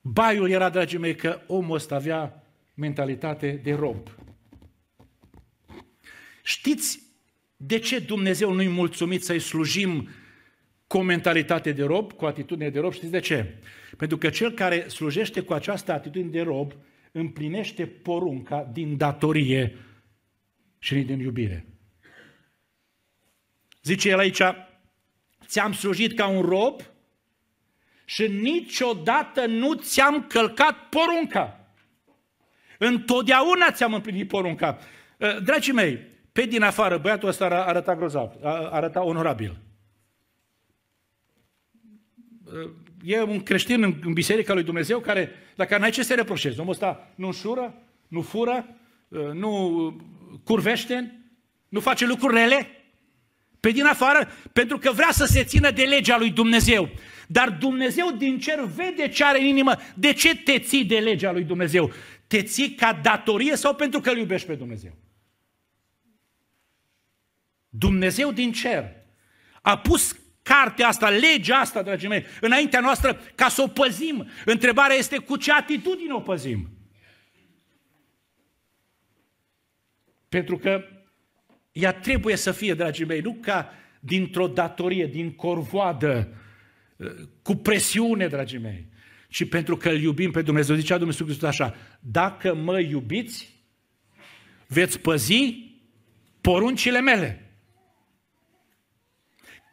Baiul era, dragii mei, că omul ăsta avea mentalitate de rob. Știți de ce Dumnezeu nu-i mulțumit să-i slujim cu o mentalitate de rob, cu atitudine de rob? Știți de ce? Pentru că cel care slujește cu această atitudine de rob împlinește porunca din datorie și din iubire. Zice el aici, ți-am slujit ca un rob și niciodată nu ți-am călcat porunca. Întotdeauna ți-am împlinit porunca. Dragii mei, pe din afară, băiatul ăsta arăta grozav, arăta onorabil. E un creștin în, în Biserica lui Dumnezeu care, dacă n-ai ce să reproșezi, omul ăsta nu înșură, nu fură, nu curvește, nu face lucruri rele, pe din afară, pentru că vrea să se țină de legea lui Dumnezeu. Dar Dumnezeu din cer vede ce are în inimă. De ce te ții de legea lui Dumnezeu? Te ții ca datorie sau pentru că îl iubești pe Dumnezeu? Dumnezeu din cer a pus cartea asta, legea asta, dragii mei, înaintea noastră ca să o păzim. Întrebarea este cu ce atitudine o păzim. Pentru că ea trebuie să fie, dragii mei, nu ca dintr-o datorie, din corvoadă, cu presiune, dragii mei, ci pentru că îl iubim pe Dumnezeu. Zicea Dumnezeu Hristos așa, dacă mă iubiți, veți păzi poruncile mele.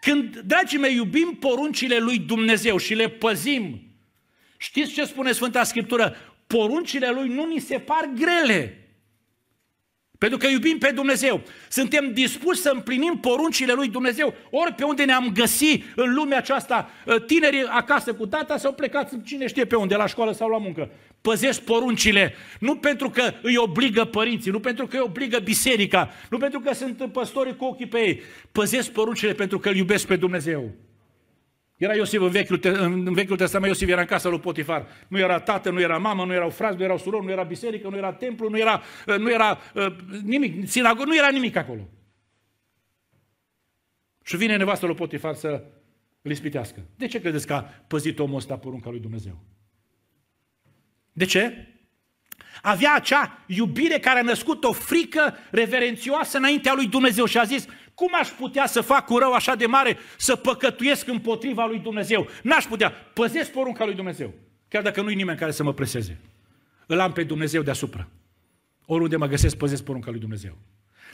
Când, dragii mei, iubim poruncile lui Dumnezeu și le păzim, știți ce spune Sfânta Scriptură? Poruncile lui nu ni se par grele. Pentru că iubim pe Dumnezeu. Suntem dispuși să împlinim poruncile lui Dumnezeu ori pe unde ne-am găsit în lumea aceasta, ă, tinerii acasă cu tata sau plecați cine știe pe unde, la școală sau la muncă. Păzesc poruncile, nu pentru că îi obligă părinții, nu pentru că îi obligă biserica, nu pentru că sunt păstori cu ochii pe ei. Păzesc poruncile pentru că îl iubesc pe Dumnezeu. Era Iosif în Vechiul, în Vechiul Testament, Iosif era în casa lui Potifar. Nu era tată, nu era mamă, nu erau frați, nu erau surori, nu era biserică, nu era templu, nu era, uh, nu era uh, nimic, sinagogă, nu era nimic acolo. Și vine nevastă lui Potifar să îl ispitească. De ce credeți că a păzit omul ăsta porunca lui Dumnezeu? De ce? Avea acea iubire care a născut o frică reverențioasă înaintea lui Dumnezeu și a zis, cum aș putea să fac un rău așa de mare să păcătuiesc împotriva lui Dumnezeu? N-aș putea. Păzesc porunca lui Dumnezeu. Chiar dacă nu-i nimeni care să mă preseze. Îl am pe Dumnezeu deasupra. Oriunde mă găsesc, păzesc porunca lui Dumnezeu.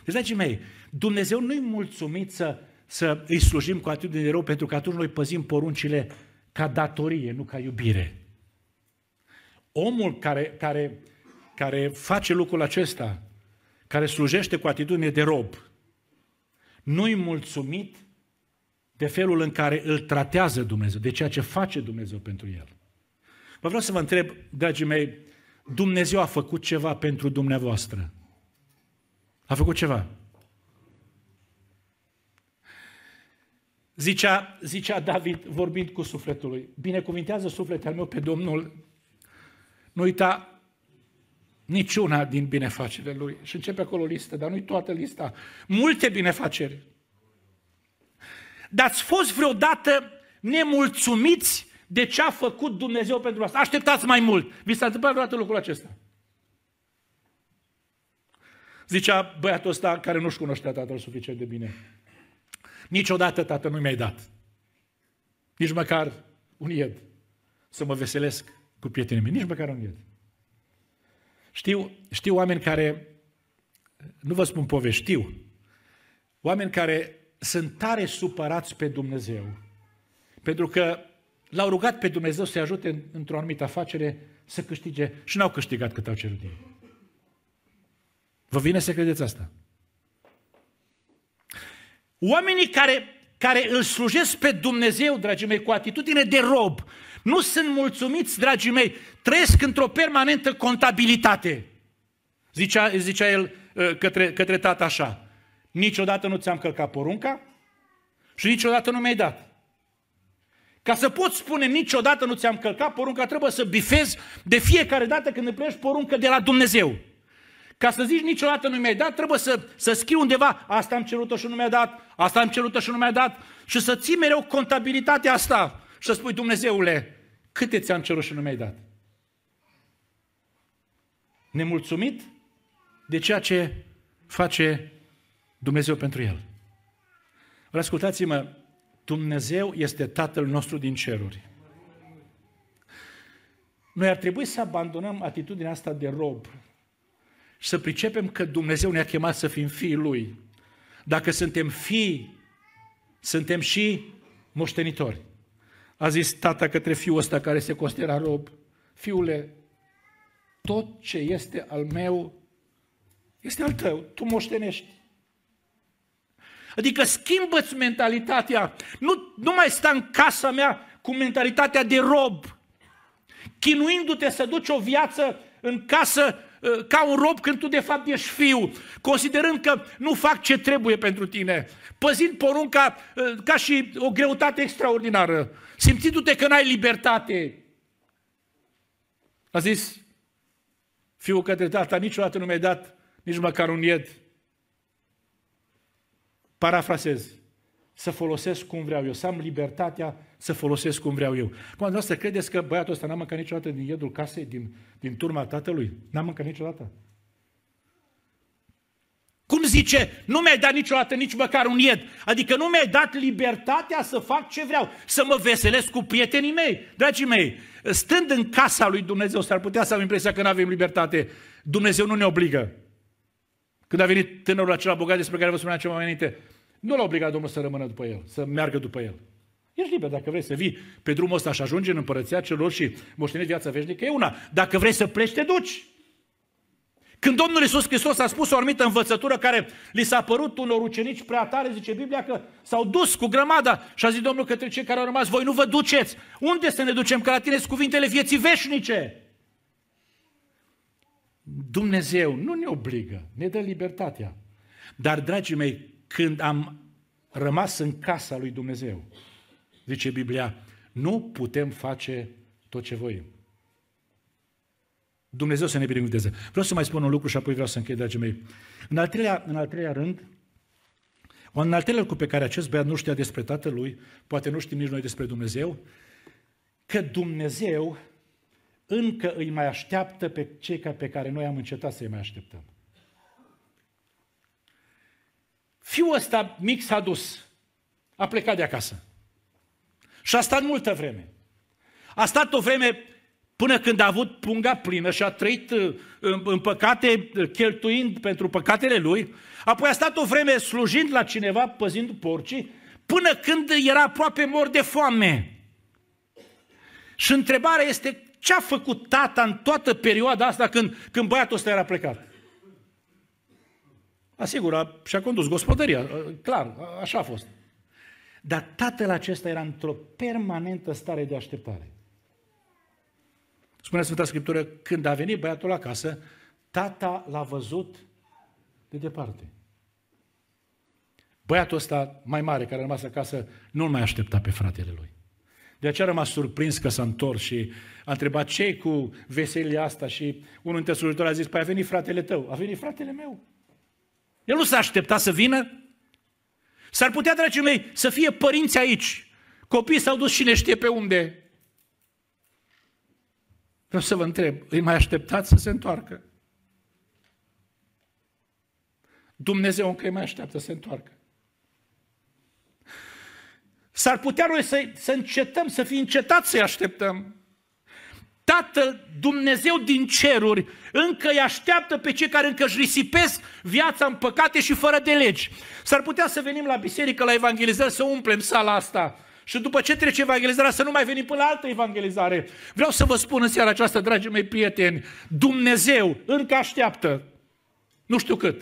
Deci, dragii mei, Dumnezeu nu-i mulțumit să, să îi slujim cu atitudine de rău, pentru că atunci noi păzim poruncile ca datorie, nu ca iubire. Omul care, care, care face lucrul acesta, care slujește cu atitudine de rob, nu-i mulțumit de felul în care îl tratează Dumnezeu, de ceea ce face Dumnezeu pentru el. Vă vreau să vă întreb, dragii mei, Dumnezeu a făcut ceva pentru dumneavoastră. A făcut ceva. Zicea, zicea David, vorbind cu sufletul lui, binecuvintează sufletul meu pe Domnul, nu uita niciuna din binefacerile lui. Și începe acolo listă, dar nu-i toată lista. Multe binefaceri. Dar ați fost vreodată nemulțumiți de ce a făcut Dumnezeu pentru asta? Așteptați mai mult. Vi s-a întâmplat vreodată lucrul acesta? Zicea băiatul ăsta care nu-și cunoștea tatăl suficient de bine. Niciodată tată nu mi-ai dat. Nici măcar un ied să mă veselesc cu prietenii mei. Nici măcar un ied. Știu, știu oameni care, nu vă spun povești, știu, oameni care sunt tare supărați pe Dumnezeu, pentru că l-au rugat pe Dumnezeu să-i ajute într-o anumită afacere să câștige și n-au câștigat cât au cerut ei. Vă vine să credeți asta? Oamenii care, care îl slujesc pe Dumnezeu, dragii mei, cu atitudine de rob, nu sunt mulțumiți, dragii mei, trăiesc într-o permanentă contabilitate. Zicea, zicea el uh, către, către tata așa, niciodată nu ți-am călcat porunca și niciodată nu mi-ai dat. Ca să poți spune niciodată nu ți-am călcat porunca, trebuie să bifezi de fiecare dată când împlinești poruncă de la Dumnezeu. Ca să zici niciodată nu mi-ai dat, trebuie să, să scrii undeva, asta am cerut-o și nu mi-a dat, asta am cerut-o și nu mi-a dat, și să ții mereu contabilitatea asta și să spui, Dumnezeule, câte ți-am cerut și nu mi-ai dat? Nemulțumit de ceea ce face Dumnezeu pentru el. Vă ascultați-mă, Dumnezeu este Tatăl nostru din ceruri. Noi ar trebui să abandonăm atitudinea asta de rob și să pricepem că Dumnezeu ne-a chemat să fim fii Lui. Dacă suntem fii, suntem și moștenitori. A zis tata către fiul ăsta care se considera rob, fiule, tot ce este al meu este al tău, tu moștenești. Adică schimbă-ți mentalitatea, nu, nu mai sta în casa mea cu mentalitatea de rob, chinuindu-te să duci o viață în casă Uh, ca un rob când tu de fapt ești fiu, considerând că nu fac ce trebuie pentru tine, păzind porunca uh, ca și o greutate extraordinară, simțindu-te că n-ai libertate. A zis fiul către tata, niciodată nu mi-ai dat nici măcar un ied. Parafrasez să folosesc cum vreau eu, să am libertatea să folosesc cum vreau eu. Cum dumneavoastră credeți că băiatul ăsta n-a mâncat niciodată din iedul casei, din, din turma tatălui? N-a mâncat niciodată. Cum zice, nu mi-ai dat niciodată nici măcar un ied. Adică nu mi-ai dat libertatea să fac ce vreau, să mă veselesc cu prietenii mei. Dragii mei, stând în casa lui Dumnezeu, s-ar putea să am impresia că nu avem libertate. Dumnezeu nu ne obligă. Când a venit tânărul acela bogat despre care vă spuneam ceva mai înainte, nu l-a obligat Domnul să rămână după el, să meargă după el. Ești liber dacă vrei să vii pe drumul ăsta și ajungi în împărăția celor și moștenești viața veșnică, e una. Dacă vrei să pleci, te duci. Când Domnul Iisus Hristos a spus o anumită învățătură care li s-a părut unor ucenici prea tare, zice Biblia că s-au dus cu grămada și a zis Domnul către cei care au rămas, voi nu vă duceți. Unde să ne ducem? Că la tine sunt cuvintele vieții veșnice. Dumnezeu nu ne obligă, ne dă libertatea. Dar, dragii mei, când am rămas în casa lui Dumnezeu, zice Biblia, nu putem face tot ce voim. Dumnezeu să ne binecuvânteze. Vreau să mai spun un lucru și apoi vreau să închei, dragii mei. În al treilea, în al treilea rând, un al treilea lucru pe care acest băiat nu știa despre tatălui, poate nu știm nici noi despre Dumnezeu, că Dumnezeu încă îi mai așteaptă pe cei pe care noi am încetat să-i mai așteptăm. Fiul ăsta mic s-a dus. A plecat de acasă. Și a stat multă vreme. A stat o vreme până când a avut punga plină și a trăit uh, în, în păcate, cheltuind pentru păcatele lui, apoi a stat o vreme slujind la cineva, păzind porcii, până când era aproape mor de foame. Și întrebarea este, ce a făcut tata în toată perioada asta când, când băiatul ăsta era plecat? Asigur, a, și-a condus gospodăria, clar, a, așa a fost. Dar tatăl acesta era într-o permanentă stare de așteptare. Spune Sfânta Scriptură, când a venit băiatul acasă, tata l-a văzut de departe. Băiatul ăsta mai mare care a rămas acasă nu-l mai aștepta pe fratele lui. De aceea a rămas surprins că s-a întors și a întrebat ce cu veselia asta și unul dintre slujitori a zis, păi a venit fratele tău, a venit fratele meu. El nu s-a așteptat să vină. S-ar putea, dragii mei, să fie părinți aici. Copiii s-au dus cine știe pe unde. Vreau să vă întreb, îi mai așteptați să se întoarcă? Dumnezeu încă îi mai așteaptă să se întoarcă. S-ar putea noi să, să încetăm, să fim încetați să-i așteptăm. Tatăl Dumnezeu din ceruri încă îi așteaptă pe cei care încă își risipesc viața în păcate și fără de legi. S-ar putea să venim la biserică, la evangelizări, să umplem sala asta. Și după ce trece evangelizarea, să nu mai venim până la altă evangelizare. Vreau să vă spun în seara aceasta, dragii mei prieteni, Dumnezeu încă așteaptă. Nu știu cât.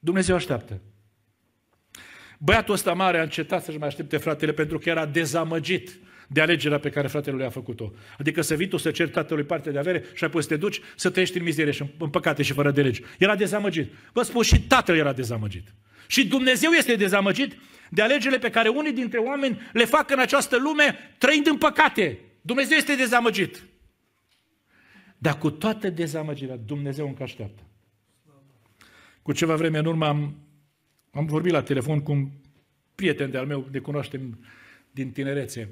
Dumnezeu așteaptă. Băiatul ăsta mare a încetat să-și mai aștepte fratele pentru că era dezamăgit de alegerea pe care fratele lui a făcut-o. Adică să vii tu să ceri tatălui parte de avere și apoi să te duci să trăiești în mizerie și în păcate și fără de legi. Era dezamăgit. Vă spun, și tatăl era dezamăgit. Și Dumnezeu este dezamăgit de alegerile pe care unii dintre oameni le fac în această lume trăind în păcate. Dumnezeu este dezamăgit. Dar cu toată dezamăgirea, Dumnezeu încă așteaptă. Cu ceva vreme în urmă am, am vorbit la telefon cu un prieten de-al meu, de cunoaștem din tinerețe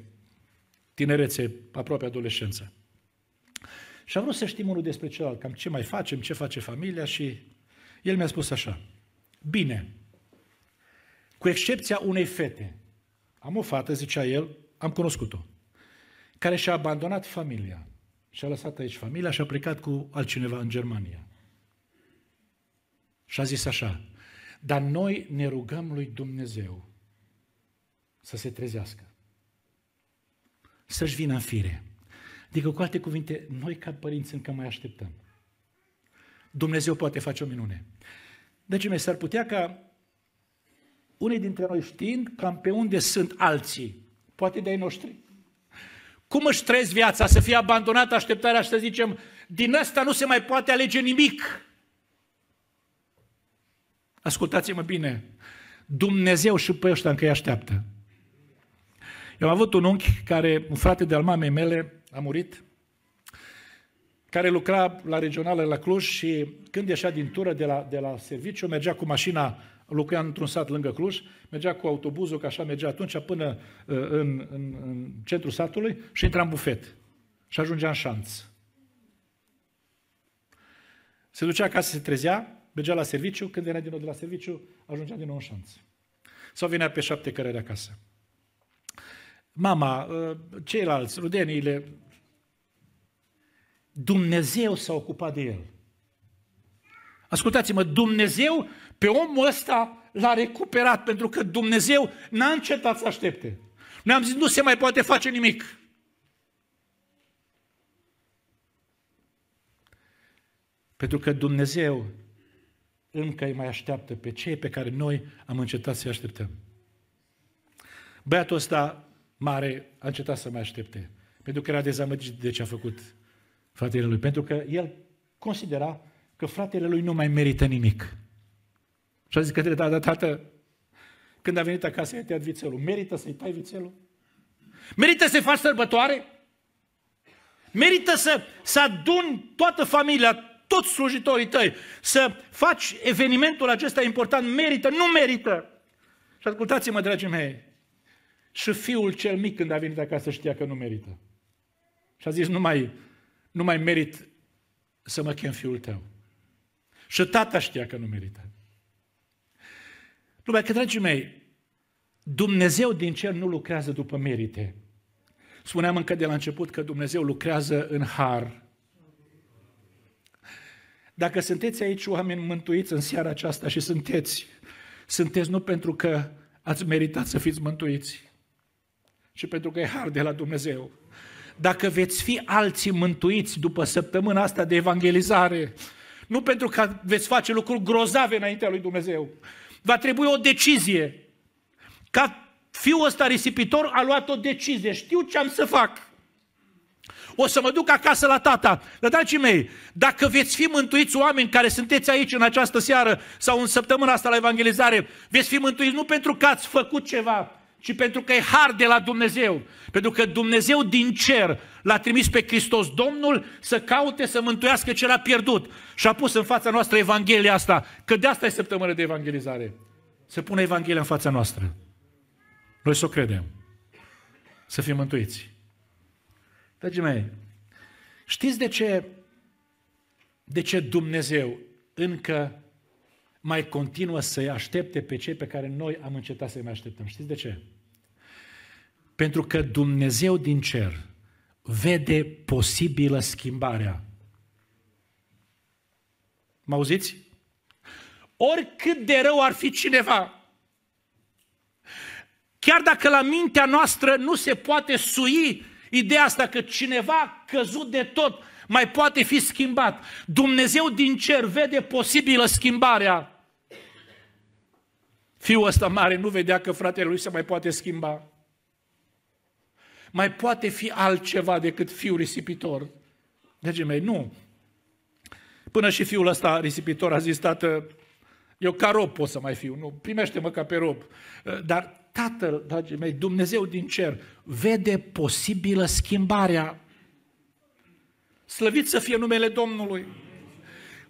tinerețe, aproape adolescență. Și am vrut să știm unul despre celălalt, cam ce mai facem, ce face familia și el mi-a spus așa, bine, cu excepția unei fete, am o fată, zicea el, am cunoscut-o, care și-a abandonat familia, și-a lăsat aici familia și a plecat cu altcineva în Germania. Și a zis așa, dar noi ne rugăm lui Dumnezeu să se trezească să-și vină în fire. Adică, cu alte cuvinte, noi ca părinți încă mai așteptăm. Dumnezeu poate face o minune. Deci, mi s-ar putea ca unii dintre noi știind cam pe unde sunt alții, poate de-ai noștri. Cum își trăiesc viața, să fie abandonată așteptarea și să zicem, din asta nu se mai poate alege nimic. Ascultați-mă bine, Dumnezeu și pe ăștia încă îi așteaptă. Eu am avut un unchi care, un frate de-al mamei mele, a murit, care lucra la regională la Cluj și când ieșea din tură de la, de la serviciu, mergea cu mașina, locuia într-un sat lângă Cluj, mergea cu autobuzul, că așa mergea atunci, până uh, în, în, în centrul satului și intra în bufet. Și ajungea în șanț. Se ducea acasă, se trezea, mergea la serviciu, când venea din nou de la serviciu, ajungea din nou în șanț. Sau venea pe șapte cărări acasă mama, ă, ceilalți, rudeniile, Dumnezeu s-a ocupat de el. Ascultați-mă, Dumnezeu pe omul ăsta l-a recuperat pentru că Dumnezeu n-a încetat să aștepte. Noi am zis, nu se mai poate face nimic. Pentru că Dumnezeu încă îi mai așteaptă pe cei pe care noi am încetat să-i așteptăm. Băiatul ăsta mare a încetat să mai aștepte. Pentru că era dezamăgit de ce a făcut fratele lui. Pentru că el considera că fratele lui nu mai merită nimic. Și a zis către tata, tată, când a venit acasă, i-a tăiat vițelul. Merită să-i tai vițelul? Merită să faci sărbătoare? Merită să, să aduni toată familia, toți slujitorii tăi, să faci evenimentul acesta important? Merită? Nu merită! Și ascultați-mă, dragii mei, și fiul cel mic, când a venit acasă, știa că nu merită. Și a zis, nu mai, nu mai merit să mă chem fiul tău. Și tata știa că nu merită. Lumea că, dragii mei, Dumnezeu din cer nu lucrează după merite. Spuneam încă de la început că Dumnezeu lucrează în har. Dacă sunteți aici oameni mântuiți în seara aceasta și sunteți, sunteți nu pentru că ați meritat să fiți mântuiți, ci pentru că e har de la Dumnezeu. Dacă veți fi alții mântuiți după săptămâna asta de evangelizare, nu pentru că veți face lucruri grozave înaintea lui Dumnezeu, va trebui o decizie. Ca fiul ăsta risipitor a luat o decizie, știu ce am să fac. O să mă duc acasă la tata. Dar, dragii mei, dacă veți fi mântuiți oameni care sunteți aici în această seară sau în săptămâna asta la evangelizare, veți fi mântuiți nu pentru că ați făcut ceva, ci pentru că e har de la Dumnezeu. Pentru că Dumnezeu din cer l-a trimis pe Hristos Domnul să caute să mântuiască ce l-a pierdut. Și a pus în fața noastră Evanghelia asta, că de asta e săptămână de evangelizare. Să pune Evanghelia în fața noastră. Noi să o credem. Să fim mântuiți. Dragii mei, știți de ce, de ce Dumnezeu încă mai continuă să-i aștepte pe cei pe care noi am încetat să-i mai așteptăm? Știți de ce? Pentru că Dumnezeu din cer vede posibilă schimbarea. Mă auziți? Oricât de rău ar fi cineva, chiar dacă la mintea noastră nu se poate sui Ideea asta că cineva căzut de tot mai poate fi schimbat. Dumnezeu din cer vede posibilă schimbarea. Fiul ăsta mare nu vedea că fratele lui se mai poate schimba. Mai poate fi altceva decât fiul risipitor. Dragii mei, nu. Până și fiul ăsta risipitor a zis, tată, eu ca rob pot să mai fiu, nu, primește-mă ca pe rob. Dar Tatăl, dragii mei, Dumnezeu din cer, vede posibilă schimbarea. Slăvit să fie numele Domnului.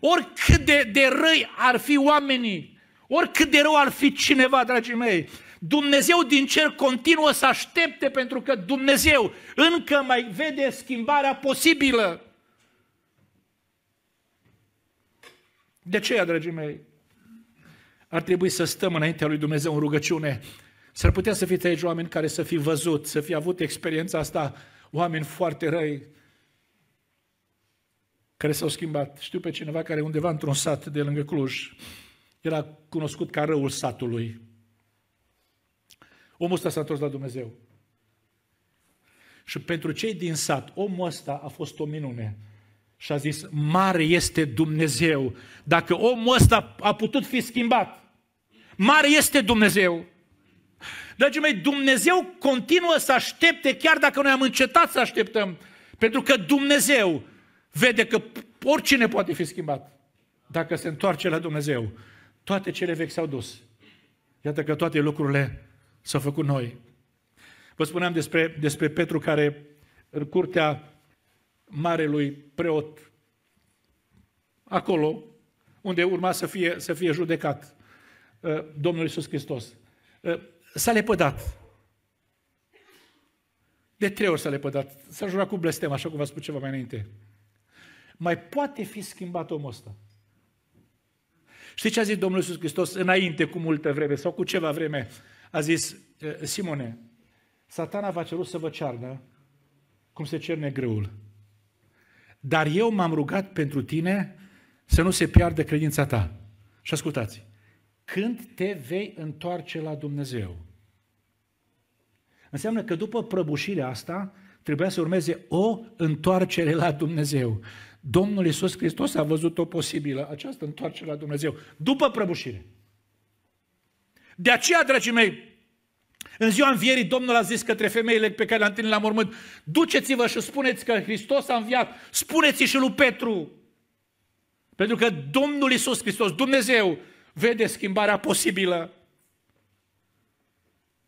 Oricât de, de răi ar fi oamenii, oricât de rău ar fi cineva, dragii mei, Dumnezeu din cer continuă să aștepte pentru că Dumnezeu încă mai vede schimbarea posibilă. De ce, dragii mei, ar trebui să stăm înaintea lui Dumnezeu în rugăciune S-ar putea să fiți aici oameni care să fi văzut, să fi avut experiența asta, oameni foarte răi, care s-au schimbat. Știu pe cineva care undeva într-un sat de lângă Cluj, era cunoscut ca răul satului. Omul ăsta s-a întors la Dumnezeu. Și pentru cei din sat, omul ăsta a fost o minune. Și a zis, mare este Dumnezeu. Dacă omul ăsta a putut fi schimbat, mare este Dumnezeu. Dragii mei, Dumnezeu continuă să aștepte, chiar dacă noi am încetat să așteptăm, pentru că Dumnezeu vede că oricine poate fi schimbat. Dacă se întoarce la Dumnezeu, toate cele vechi s-au dus. Iată că toate lucrurile s-au făcut noi. Vă spuneam despre, despre Petru care în curtea marelui preot, acolo unde urma să fie, să fie judecat uh, Domnul Iisus Hristos. Uh, s-a lepădat. De trei ori s-a lepădat. S-a jurat cu blestem, așa cum v-a spus ceva mai înainte. Mai poate fi schimbat omul ăsta. Știți ce a zis Domnul Iisus Hristos înainte, cu multă vreme, sau cu ceva vreme? A zis, Simone, satana v-a cerut să vă cearnă cum se cerne grâul. Dar eu m-am rugat pentru tine să nu se piardă credința ta. Și ascultați, când te vei întoarce la Dumnezeu. Înseamnă că după prăbușirea asta trebuia să urmeze o întoarcere la Dumnezeu. Domnul Iisus Hristos a văzut-o posibilă, această întoarcere la Dumnezeu, după prăbușire. De aceea, dragii mei, în ziua învierii, Domnul a zis către femeile pe care le-a întâlnit la mormânt, duceți-vă și spuneți că Hristos a înviat, spuneți și lui Petru. Pentru că Domnul Iisus Hristos, Dumnezeu, vede schimbarea posibilă.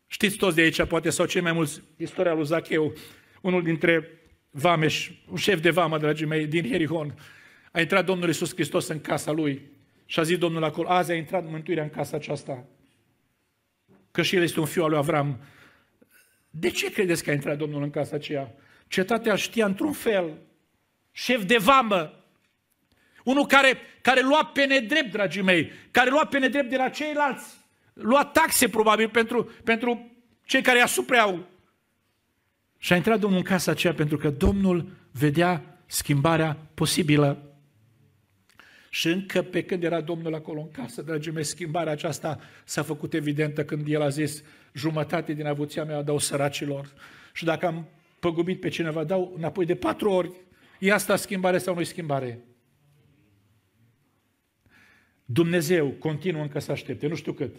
Știți toți de aici, poate, sau cei mai mulți, istoria lui Zacheu, unul dintre vameș, un șef de vamă, dragii mei, din Herihon, a intrat Domnul Iisus Hristos în casa lui și a zis Domnul acolo, azi a intrat mântuirea în casa aceasta. Că și el este un fiu al lui Avram. De ce credeți că a intrat Domnul în casa aceea? Cetatea știa într-un fel. Șef de vamă. Unul care, care lua pe nedrept, dragii mei, care lua pe nedrept de la ceilalți. Lua taxe, probabil, pentru, pentru cei care îi asupreau. Și a intrat Domnul în casa aceea pentru că Domnul vedea schimbarea posibilă. Și încă pe când era Domnul acolo în casă, dragii mei, schimbarea aceasta s-a făcut evidentă când El a zis jumătate din avuția mea dau săracilor. Și dacă am păgubit pe cineva, dau înapoi de patru ori. E asta schimbare sau nu schimbare? Dumnezeu continuă încă să aștepte, nu știu cât.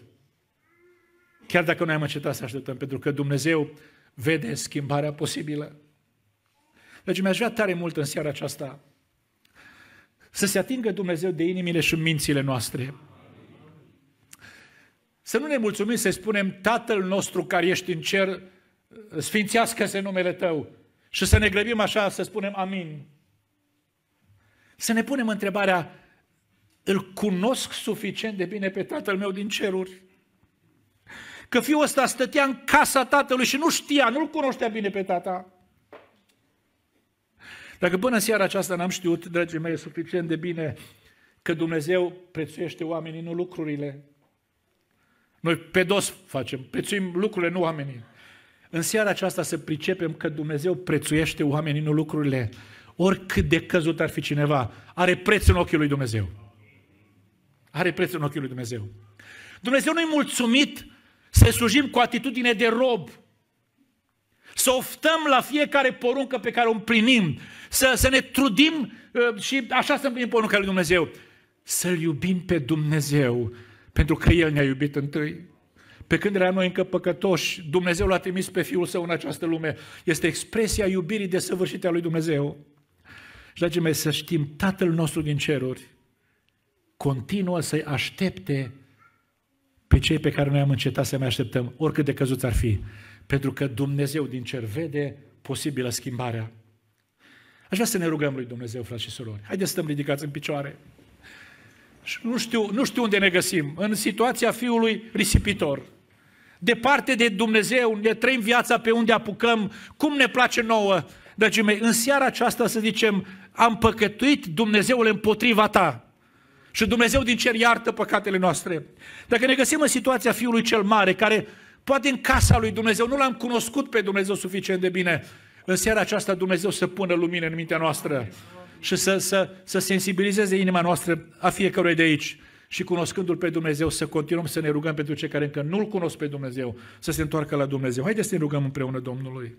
Chiar dacă noi am încetat să așteptăm, pentru că Dumnezeu vede schimbarea posibilă. Deci mi-aș vrea tare mult în seara aceasta să se atingă Dumnezeu de inimile și mințile noastre. Să nu ne mulțumim să spunem Tatăl nostru care ești în cer, sfințească-se numele Tău. Și să ne grăbim așa să spunem amin. Să ne punem întrebarea, îl cunosc suficient de bine pe Tatăl meu din ceruri? Că fiul ăsta stătea în casa tatălui și nu știa, nu-l cunoștea bine pe tata. Dacă până seara aceasta n-am știut, dragii mei, suficient de bine că Dumnezeu prețuiește oamenii, nu lucrurile. Noi pe dos facem, prețuim lucrurile, nu oamenii. În seara aceasta să pricepem că Dumnezeu prețuiește oamenii, nu lucrurile. Oricât de căzut ar fi cineva, are preț în ochii lui Dumnezeu. Are preț în ochii lui Dumnezeu. Dumnezeu nu-i mulțumit să slujim cu atitudine de rob, să oftăm la fiecare poruncă pe care o împlinim, să, să ne trudim uh, și așa să împlinim porunca lui Dumnezeu. Să-L iubim pe Dumnezeu, pentru că El ne-a iubit întâi. Pe când eram noi încă păcătoși, Dumnezeu l-a trimis pe Fiul Său în această lume. Este expresia iubirii desăvârșite a lui Dumnezeu. Și, dragii mei, să știm, Tatăl nostru din ceruri continuă să-i aștepte pe cei pe care noi am încetat să mai așteptăm, oricât de căzuți ar fi. Pentru că Dumnezeu din cer vede posibilă schimbarea. Aș vrea să ne rugăm lui Dumnezeu, frați și surori. Haideți să stăm ridicați în picioare. Și nu știu, nu știu unde ne găsim. În situația fiului risipitor. Departe de Dumnezeu, ne trăim viața pe unde apucăm, cum ne place nouă. Dragii mei, în seara aceasta să zicem, am păcătuit Dumnezeul împotriva ta. Și Dumnezeu din cer iartă păcatele noastre. Dacă ne găsim în situația Fiului cel Mare, care poate în casa lui Dumnezeu, nu l-am cunoscut pe Dumnezeu suficient de bine, în seara aceasta Dumnezeu să pună lumină în mintea noastră și să, să, să sensibilizeze inima noastră a fiecăruia de aici și cunoscându-L pe Dumnezeu să continuăm să ne rugăm pentru cei care încă nu-L cunosc pe Dumnezeu, să se întoarcă la Dumnezeu. Haideți să ne rugăm împreună Domnului.